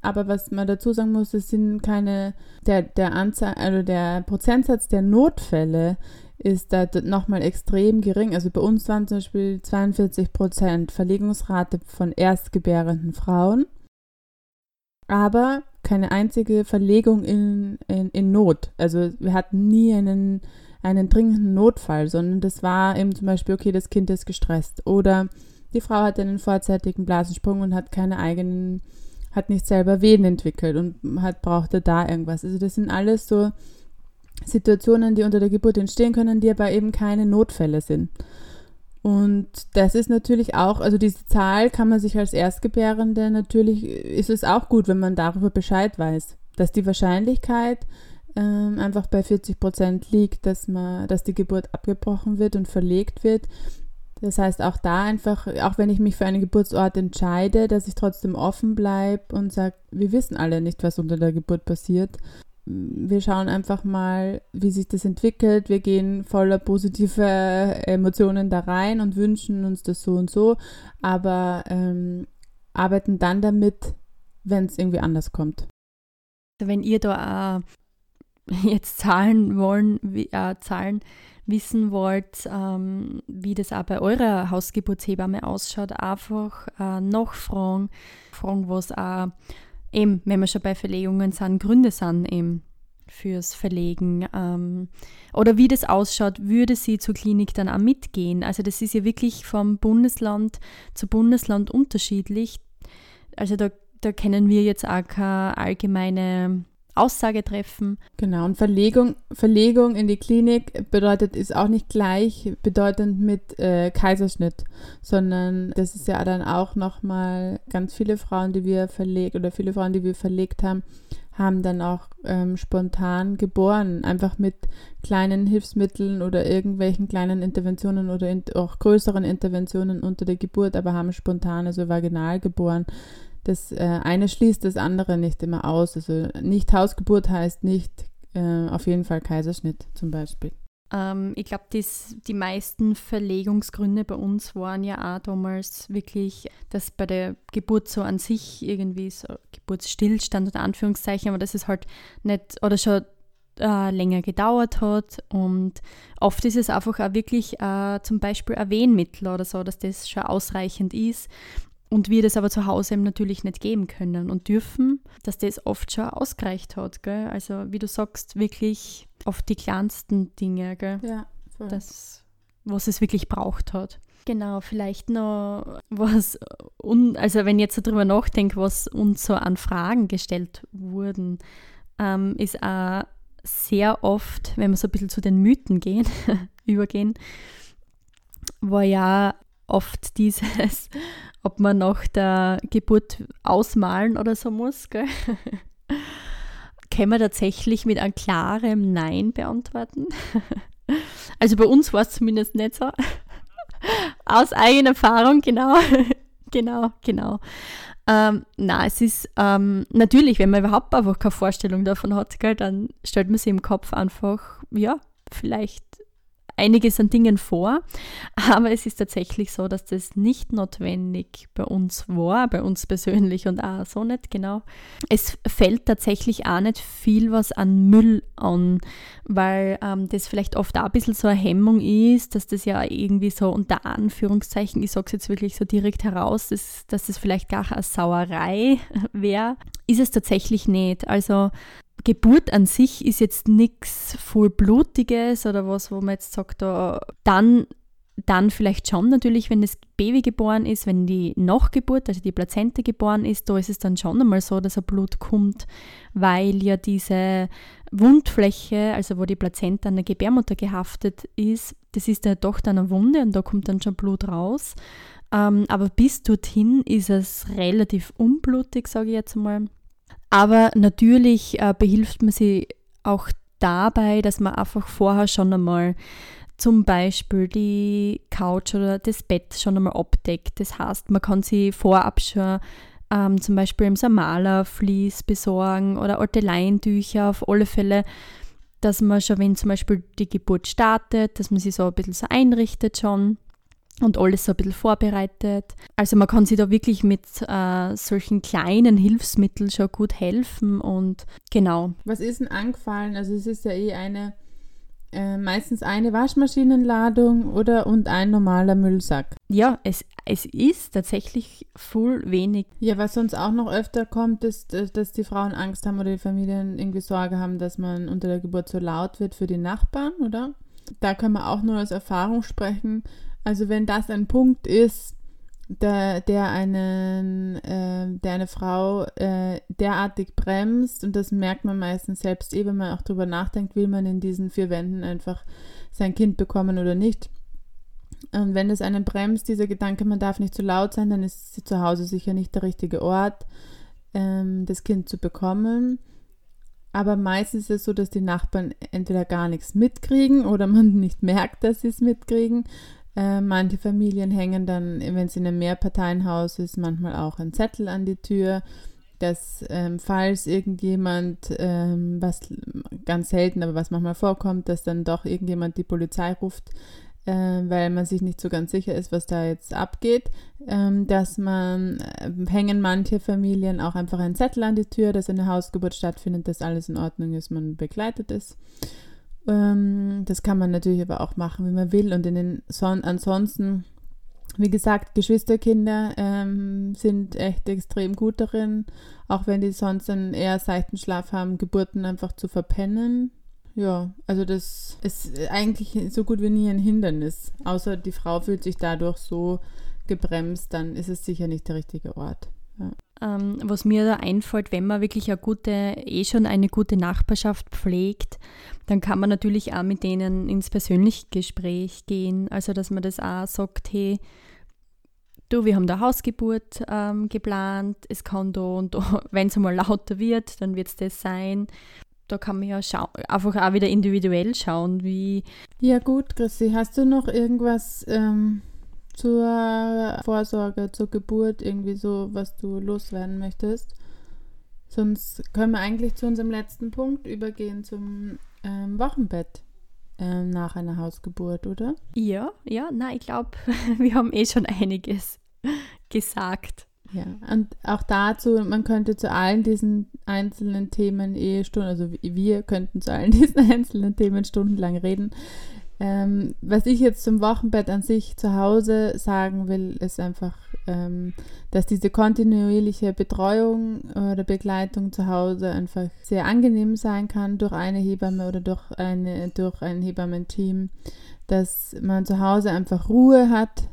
aber was man dazu sagen muss, es sind keine, der, der Anzahl, also der Prozentsatz der Notfälle ist da nochmal extrem gering. Also bei uns waren zum Beispiel 42 Prozent Verlegungsrate von erstgebärenden Frauen, aber keine einzige Verlegung in, in, in Not. Also wir hatten nie einen, einen dringenden Notfall, sondern das war eben zum Beispiel, okay, das Kind ist gestresst oder die Frau hat einen vorzeitigen Blasensprung und hat keine eigenen hat nicht selber Wehen entwickelt und hat, brauchte da irgendwas. Also das sind alles so Situationen, die unter der Geburt entstehen können, die aber eben keine Notfälle sind. Und das ist natürlich auch, also diese Zahl kann man sich als Erstgebärende natürlich, ist es auch gut, wenn man darüber Bescheid weiß, dass die Wahrscheinlichkeit ähm, einfach bei 40 Prozent liegt, dass man, dass die Geburt abgebrochen wird und verlegt wird, das heißt, auch da einfach, auch wenn ich mich für einen Geburtsort entscheide, dass ich trotzdem offen bleibe und sage, wir wissen alle nicht, was unter der Geburt passiert. Wir schauen einfach mal, wie sich das entwickelt. Wir gehen voller positiver Emotionen da rein und wünschen uns das so und so, aber ähm, arbeiten dann damit, wenn es irgendwie anders kommt. Wenn ihr da äh, jetzt zahlen wollen, wie, äh, Zahlen wissen wollt, ähm, wie das auch bei eurer Hausgeburtshebamme ausschaut, einfach äh, noch fragen, fragen, was auch eben, wenn wir schon bei Verlegungen sind, Gründe sind eben fürs Verlegen ähm, oder wie das ausschaut, würde sie zur Klinik dann auch mitgehen. Also das ist ja wirklich vom Bundesland zu Bundesland unterschiedlich. Also da, da kennen wir jetzt auch keine allgemeine Aussage treffen. Genau, und Verlegung, Verlegung in die Klinik bedeutet, ist auch nicht gleich bedeutend mit äh, Kaiserschnitt, sondern das ist ja dann auch nochmal ganz viele Frauen, die wir verlegt oder viele Frauen, die wir verlegt haben, haben dann auch ähm, spontan geboren, einfach mit kleinen Hilfsmitteln oder irgendwelchen kleinen Interventionen oder in, auch größeren Interventionen unter der Geburt, aber haben spontan, also vaginal geboren das äh, eine schließt das andere nicht immer aus. Also nicht Hausgeburt heißt nicht äh, auf jeden Fall Kaiserschnitt zum Beispiel. Ähm, ich glaube, die meisten Verlegungsgründe bei uns waren ja auch damals wirklich, dass bei der Geburt so an sich irgendwie so Geburtsstillstand unter Anführungszeichen, aber dass es halt nicht oder schon äh, länger gedauert hat und oft ist es einfach auch wirklich äh, zum Beispiel ein Wehenmittel oder so, dass das schon ausreichend ist und wir das aber zu Hause eben natürlich nicht geben können und dürfen, dass das oft schon ausgereicht hat. Gell? Also wie du sagst, wirklich oft die kleinsten Dinge, gell? Ja, voll. Das, was es wirklich braucht hat. Genau, vielleicht noch was, un, also wenn ich jetzt darüber nachdenke, was uns so an Fragen gestellt wurden, ähm, ist auch sehr oft, wenn wir so ein bisschen zu den Mythen gehen, übergehen, war ja oft dieses, ob man nach der Geburt ausmalen oder so muss. Gell? Können wir tatsächlich mit einem klaren Nein beantworten? Also bei uns war es zumindest nicht so. Aus eigener Erfahrung, genau. genau, genau. Ähm, na, es ist ähm, natürlich, wenn man überhaupt einfach keine Vorstellung davon hat, gell, dann stellt man sich im Kopf einfach, ja, vielleicht einiges an Dingen vor. Aber es ist tatsächlich so, dass das nicht notwendig bei uns war, bei uns persönlich und auch so nicht, genau. Es fällt tatsächlich auch nicht viel was an Müll an, weil ähm, das vielleicht oft auch ein bisschen so eine Hemmung ist, dass das ja irgendwie so unter Anführungszeichen, ich sage es jetzt wirklich so direkt heraus, dass, dass das vielleicht gar eine Sauerei wäre, ist es tatsächlich nicht. Also Geburt an sich ist jetzt nichts vollblutiges oder was, wo man jetzt sagt, da, dann, dann vielleicht schon natürlich, wenn das Baby geboren ist, wenn die Nachgeburt, also die Plazente geboren ist, da ist es dann schon einmal so, dass ein Blut kommt, weil ja diese Wundfläche, also wo die Plazenta an der Gebärmutter gehaftet ist, das ist ja doch dann eine Wunde und da kommt dann schon Blut raus. Ähm, aber bis dorthin ist es relativ unblutig, sage ich jetzt mal. Aber natürlich äh, behilft man sich auch dabei, dass man einfach vorher schon einmal zum Beispiel die Couch oder das Bett schon einmal abdeckt. Das heißt, man kann sich vorab schon ähm, zum Beispiel so ein Malerflies besorgen oder alte Leintücher auf alle Fälle, dass man schon, wenn zum Beispiel die Geburt startet, dass man sich so ein bisschen so einrichtet schon und alles so ein bisschen vorbereitet. Also man kann sich da wirklich mit äh, solchen kleinen Hilfsmitteln schon gut helfen und genau. Was ist denn angefallen? Also es ist ja eh eine, äh, meistens eine Waschmaschinenladung oder und ein normaler Müllsack. Ja, es, es ist tatsächlich voll wenig. Ja, was sonst auch noch öfter kommt, ist, äh, dass die Frauen Angst haben oder die Familien irgendwie Sorge haben, dass man unter der Geburt so laut wird für die Nachbarn, oder? Da kann man auch nur aus Erfahrung sprechen also wenn das ein Punkt ist, der, der, einen, äh, der eine Frau äh, derartig bremst, und das merkt man meistens selbst eh, wenn man auch drüber nachdenkt, will man in diesen vier Wänden einfach sein Kind bekommen oder nicht. Und wenn es einen bremst, dieser Gedanke, man darf nicht zu laut sein, dann ist zu Hause sicher nicht der richtige Ort, ähm, das Kind zu bekommen. Aber meistens ist es so, dass die Nachbarn entweder gar nichts mitkriegen oder man nicht merkt, dass sie es mitkriegen äh, manche Familien hängen dann, wenn es in einem Mehrparteienhaus ist, manchmal auch ein Zettel an die Tür, dass ähm, falls irgendjemand, ähm, was ganz selten, aber was manchmal vorkommt, dass dann doch irgendjemand die Polizei ruft, äh, weil man sich nicht so ganz sicher ist, was da jetzt abgeht, ähm, dass man, äh, hängen manche Familien auch einfach einen Zettel an die Tür, dass eine Hausgeburt stattfindet, dass alles in Ordnung ist, man begleitet ist. Ähm, das kann man natürlich aber auch machen, wie man will. Und in den Son ansonsten, wie gesagt, Geschwisterkinder ähm, sind echt extrem gut darin, auch wenn die sonst einen eher seichten Schlaf haben, Geburten einfach zu verpennen. Ja, also das ist eigentlich so gut wie nie ein Hindernis. Außer die Frau fühlt sich dadurch so gebremst, dann ist es sicher nicht der richtige Ort. Ja. Ähm, was mir da einfällt, wenn man wirklich eine gute, eh schon eine gute Nachbarschaft pflegt, dann kann man natürlich auch mit denen ins persönliche Gespräch gehen. Also, dass man das auch sagt, hey, du, wir haben da Hausgeburt ähm, geplant, es kann da und da, wenn es einmal lauter wird, dann wird es das sein. Da kann man ja einfach auch wieder individuell schauen, wie. Ja, gut, Chrissy, hast du noch irgendwas ähm, zur Vorsorge, zur Geburt, irgendwie so, was du loswerden möchtest? Sonst können wir eigentlich zu unserem letzten Punkt übergehen, zum ähm, Wochenbett ähm, nach einer Hausgeburt, oder? Ja, ja, na, ich glaube, wir haben eh schon einiges gesagt. Ja, und auch dazu, man könnte zu allen diesen einzelnen Themen eh Stunden, also wir könnten zu allen diesen einzelnen Themen stundenlang reden. Ähm, was ich jetzt zum Wochenbett an sich zu Hause sagen will, ist einfach, ähm, dass diese kontinuierliche Betreuung oder Begleitung zu Hause einfach sehr angenehm sein kann durch eine Hebamme oder durch, eine, durch ein Hebammenteam, dass man zu Hause einfach Ruhe hat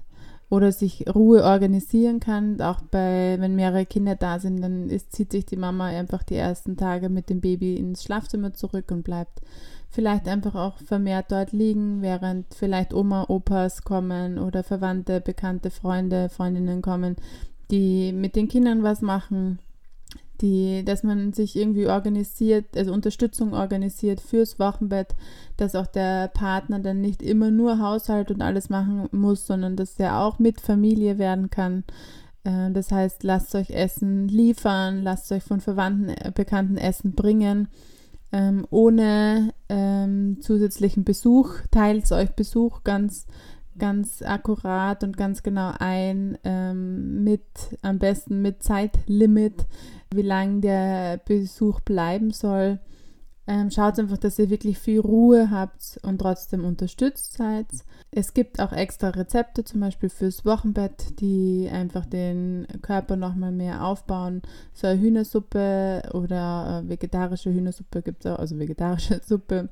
oder sich Ruhe organisieren kann. Auch bei, wenn mehrere Kinder da sind, dann ist, zieht sich die Mama einfach die ersten Tage mit dem Baby ins Schlafzimmer zurück und bleibt vielleicht einfach auch vermehrt dort liegen, während vielleicht Oma, Opas kommen oder Verwandte, bekannte Freunde, Freundinnen kommen, die mit den Kindern was machen, die, dass man sich irgendwie organisiert, also Unterstützung organisiert fürs Wochenbett, dass auch der Partner dann nicht immer nur Haushalt und alles machen muss, sondern dass er auch mit Familie werden kann. Äh, das heißt, lasst euch Essen liefern, lasst euch von Verwandten, äh, Bekannten Essen bringen ähm, ohne ähm, zusätzlichen Besuch. Teilt euch Besuch ganz, ganz akkurat und ganz genau ein, ähm, mit am besten mit Zeitlimit, wie lange der Besuch bleiben soll. Ähm, schaut einfach, dass ihr wirklich viel Ruhe habt und trotzdem unterstützt seid. Es gibt auch extra Rezepte, zum Beispiel fürs Wochenbett, die einfach den Körper nochmal mehr aufbauen. So eine Hühnersuppe oder äh, vegetarische Hühnersuppe gibt es auch, also vegetarische Suppe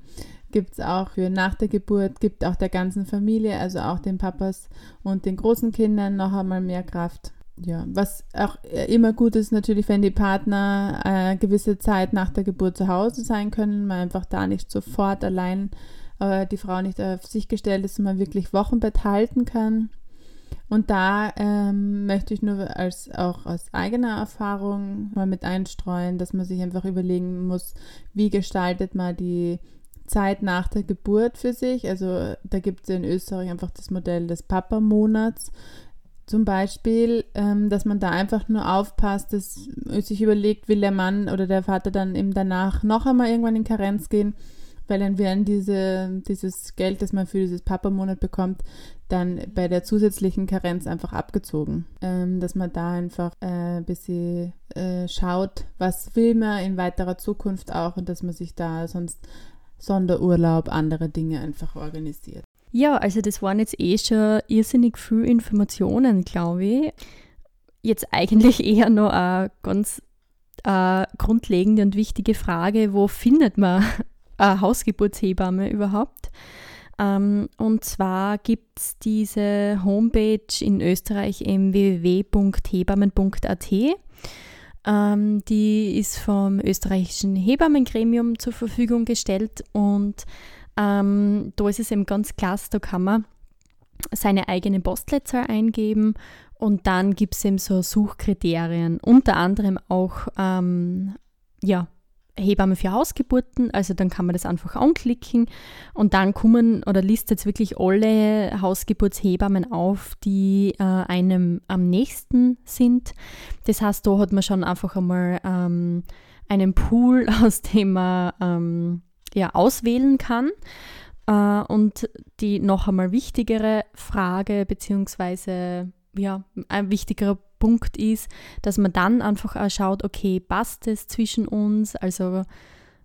gibt es auch für nach der Geburt, gibt auch der ganzen Familie, also auch den Papas und den großen Kindern noch einmal mehr Kraft ja, was auch immer gut ist, natürlich, wenn die Partner eine gewisse Zeit nach der Geburt zu Hause sein können, man einfach da nicht sofort allein äh, die Frau nicht auf sich gestellt ist und man wirklich Wochenbett halten kann. Und da ähm, möchte ich nur als auch aus eigener Erfahrung mal mit einstreuen, dass man sich einfach überlegen muss, wie gestaltet man die Zeit nach der Geburt für sich. Also da gibt es in Österreich einfach das Modell des Papa-Monats. Zum Beispiel, ähm, dass man da einfach nur aufpasst, dass sich überlegt, will der Mann oder der Vater dann eben danach noch einmal irgendwann in Karenz gehen, weil dann werden diese, dieses Geld, das man für dieses Papa-Monat bekommt, dann bei der zusätzlichen Karenz einfach abgezogen. Ähm, dass man da einfach äh, ein bisschen äh, schaut, was will man in weiterer Zukunft auch und dass man sich da sonst Sonderurlaub, andere Dinge einfach organisiert. Ja, also das waren jetzt eh schon irrsinnig viele Informationen, glaube ich. Jetzt eigentlich eher noch eine ganz äh, grundlegende und wichtige Frage, wo findet man eine Hausgeburtshebamme überhaupt? Ähm, und zwar gibt es diese Homepage in Österreich im www.hebammen.at. Ähm, die ist vom österreichischen Hebammengremium zur Verfügung gestellt und ähm, da ist es eben ganz klasse, da kann man seine eigene Postleitzahl eingeben und dann gibt es eben so Suchkriterien, unter anderem auch ähm, ja, Hebamme für Hausgeburten, also dann kann man das einfach anklicken und dann kommen oder listet wirklich alle Hausgeburtshebammen auf, die äh, einem am nächsten sind. Das heißt, da hat man schon einfach einmal ähm, einen Pool, aus dem man ähm, ja, auswählen kann. Äh, und die noch einmal wichtigere Frage, beziehungsweise ja, ein wichtigerer Punkt ist, dass man dann einfach auch schaut, okay, passt es zwischen uns? Also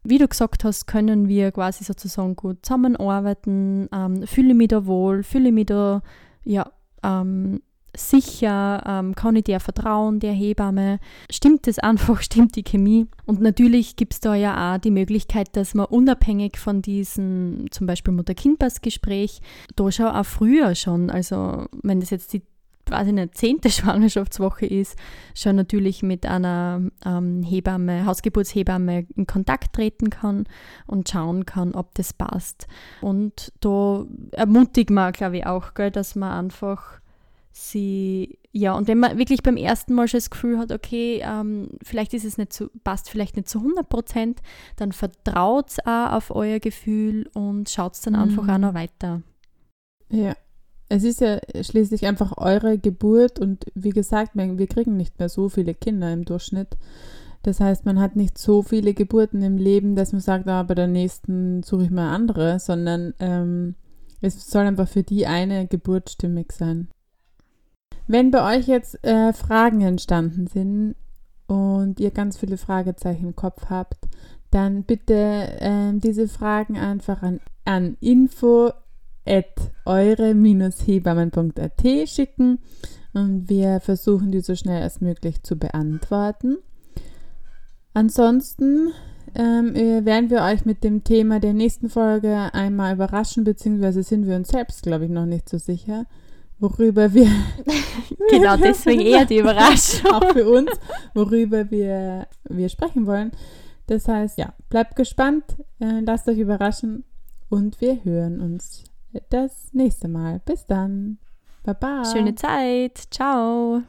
wie du gesagt hast, können wir quasi sozusagen gut zusammenarbeiten, ähm, fühle mich da wohl, fühle mich da ja, ähm, sicher, ähm, kann ich dir vertrauen, der Hebamme, stimmt es einfach, stimmt die Chemie. Und natürlich gibt es da ja auch die Möglichkeit, dass man unabhängig von diesem zum Beispiel Mutter-Kind-Pass-Gespräch, da schon auch früher schon, also wenn das jetzt die quasi eine zehnte Schwangerschaftswoche ist, schon natürlich mit einer ähm, Hebamme, Hausgeburtshebamme in Kontakt treten kann und schauen kann, ob das passt. Und da ermutigt man, glaube ich, auch, gell, dass man einfach sie, ja, und wenn man wirklich beim ersten Mal schon das Gefühl hat, okay, ähm, vielleicht ist es nicht so, passt vielleicht nicht zu 100 Prozent, dann vertraut auch auf euer Gefühl und schaut es dann mhm. einfach auch noch weiter. Ja, es ist ja schließlich einfach eure Geburt und wie gesagt, wir kriegen nicht mehr so viele Kinder im Durchschnitt. Das heißt, man hat nicht so viele Geburten im Leben, dass man sagt, ah, bei der nächsten suche ich mal andere, sondern ähm, es soll einfach für die eine Geburt stimmig sein. Wenn bei euch jetzt äh, Fragen entstanden sind und ihr ganz viele Fragezeichen im Kopf habt, dann bitte äh, diese Fragen einfach an, an info at eure-hebammen.at schicken und wir versuchen die so schnell als möglich zu beantworten. Ansonsten ähm, werden wir euch mit dem Thema der nächsten Folge einmal überraschen, beziehungsweise sind wir uns selbst, glaube ich, noch nicht so sicher worüber wir. genau, deswegen eher die Überraschung. auch für uns, worüber wir, wir sprechen wollen. Das heißt, ja, bleibt gespannt, äh, lasst euch überraschen und wir hören uns das nächste Mal. Bis dann. Baba. Schöne Zeit. Ciao.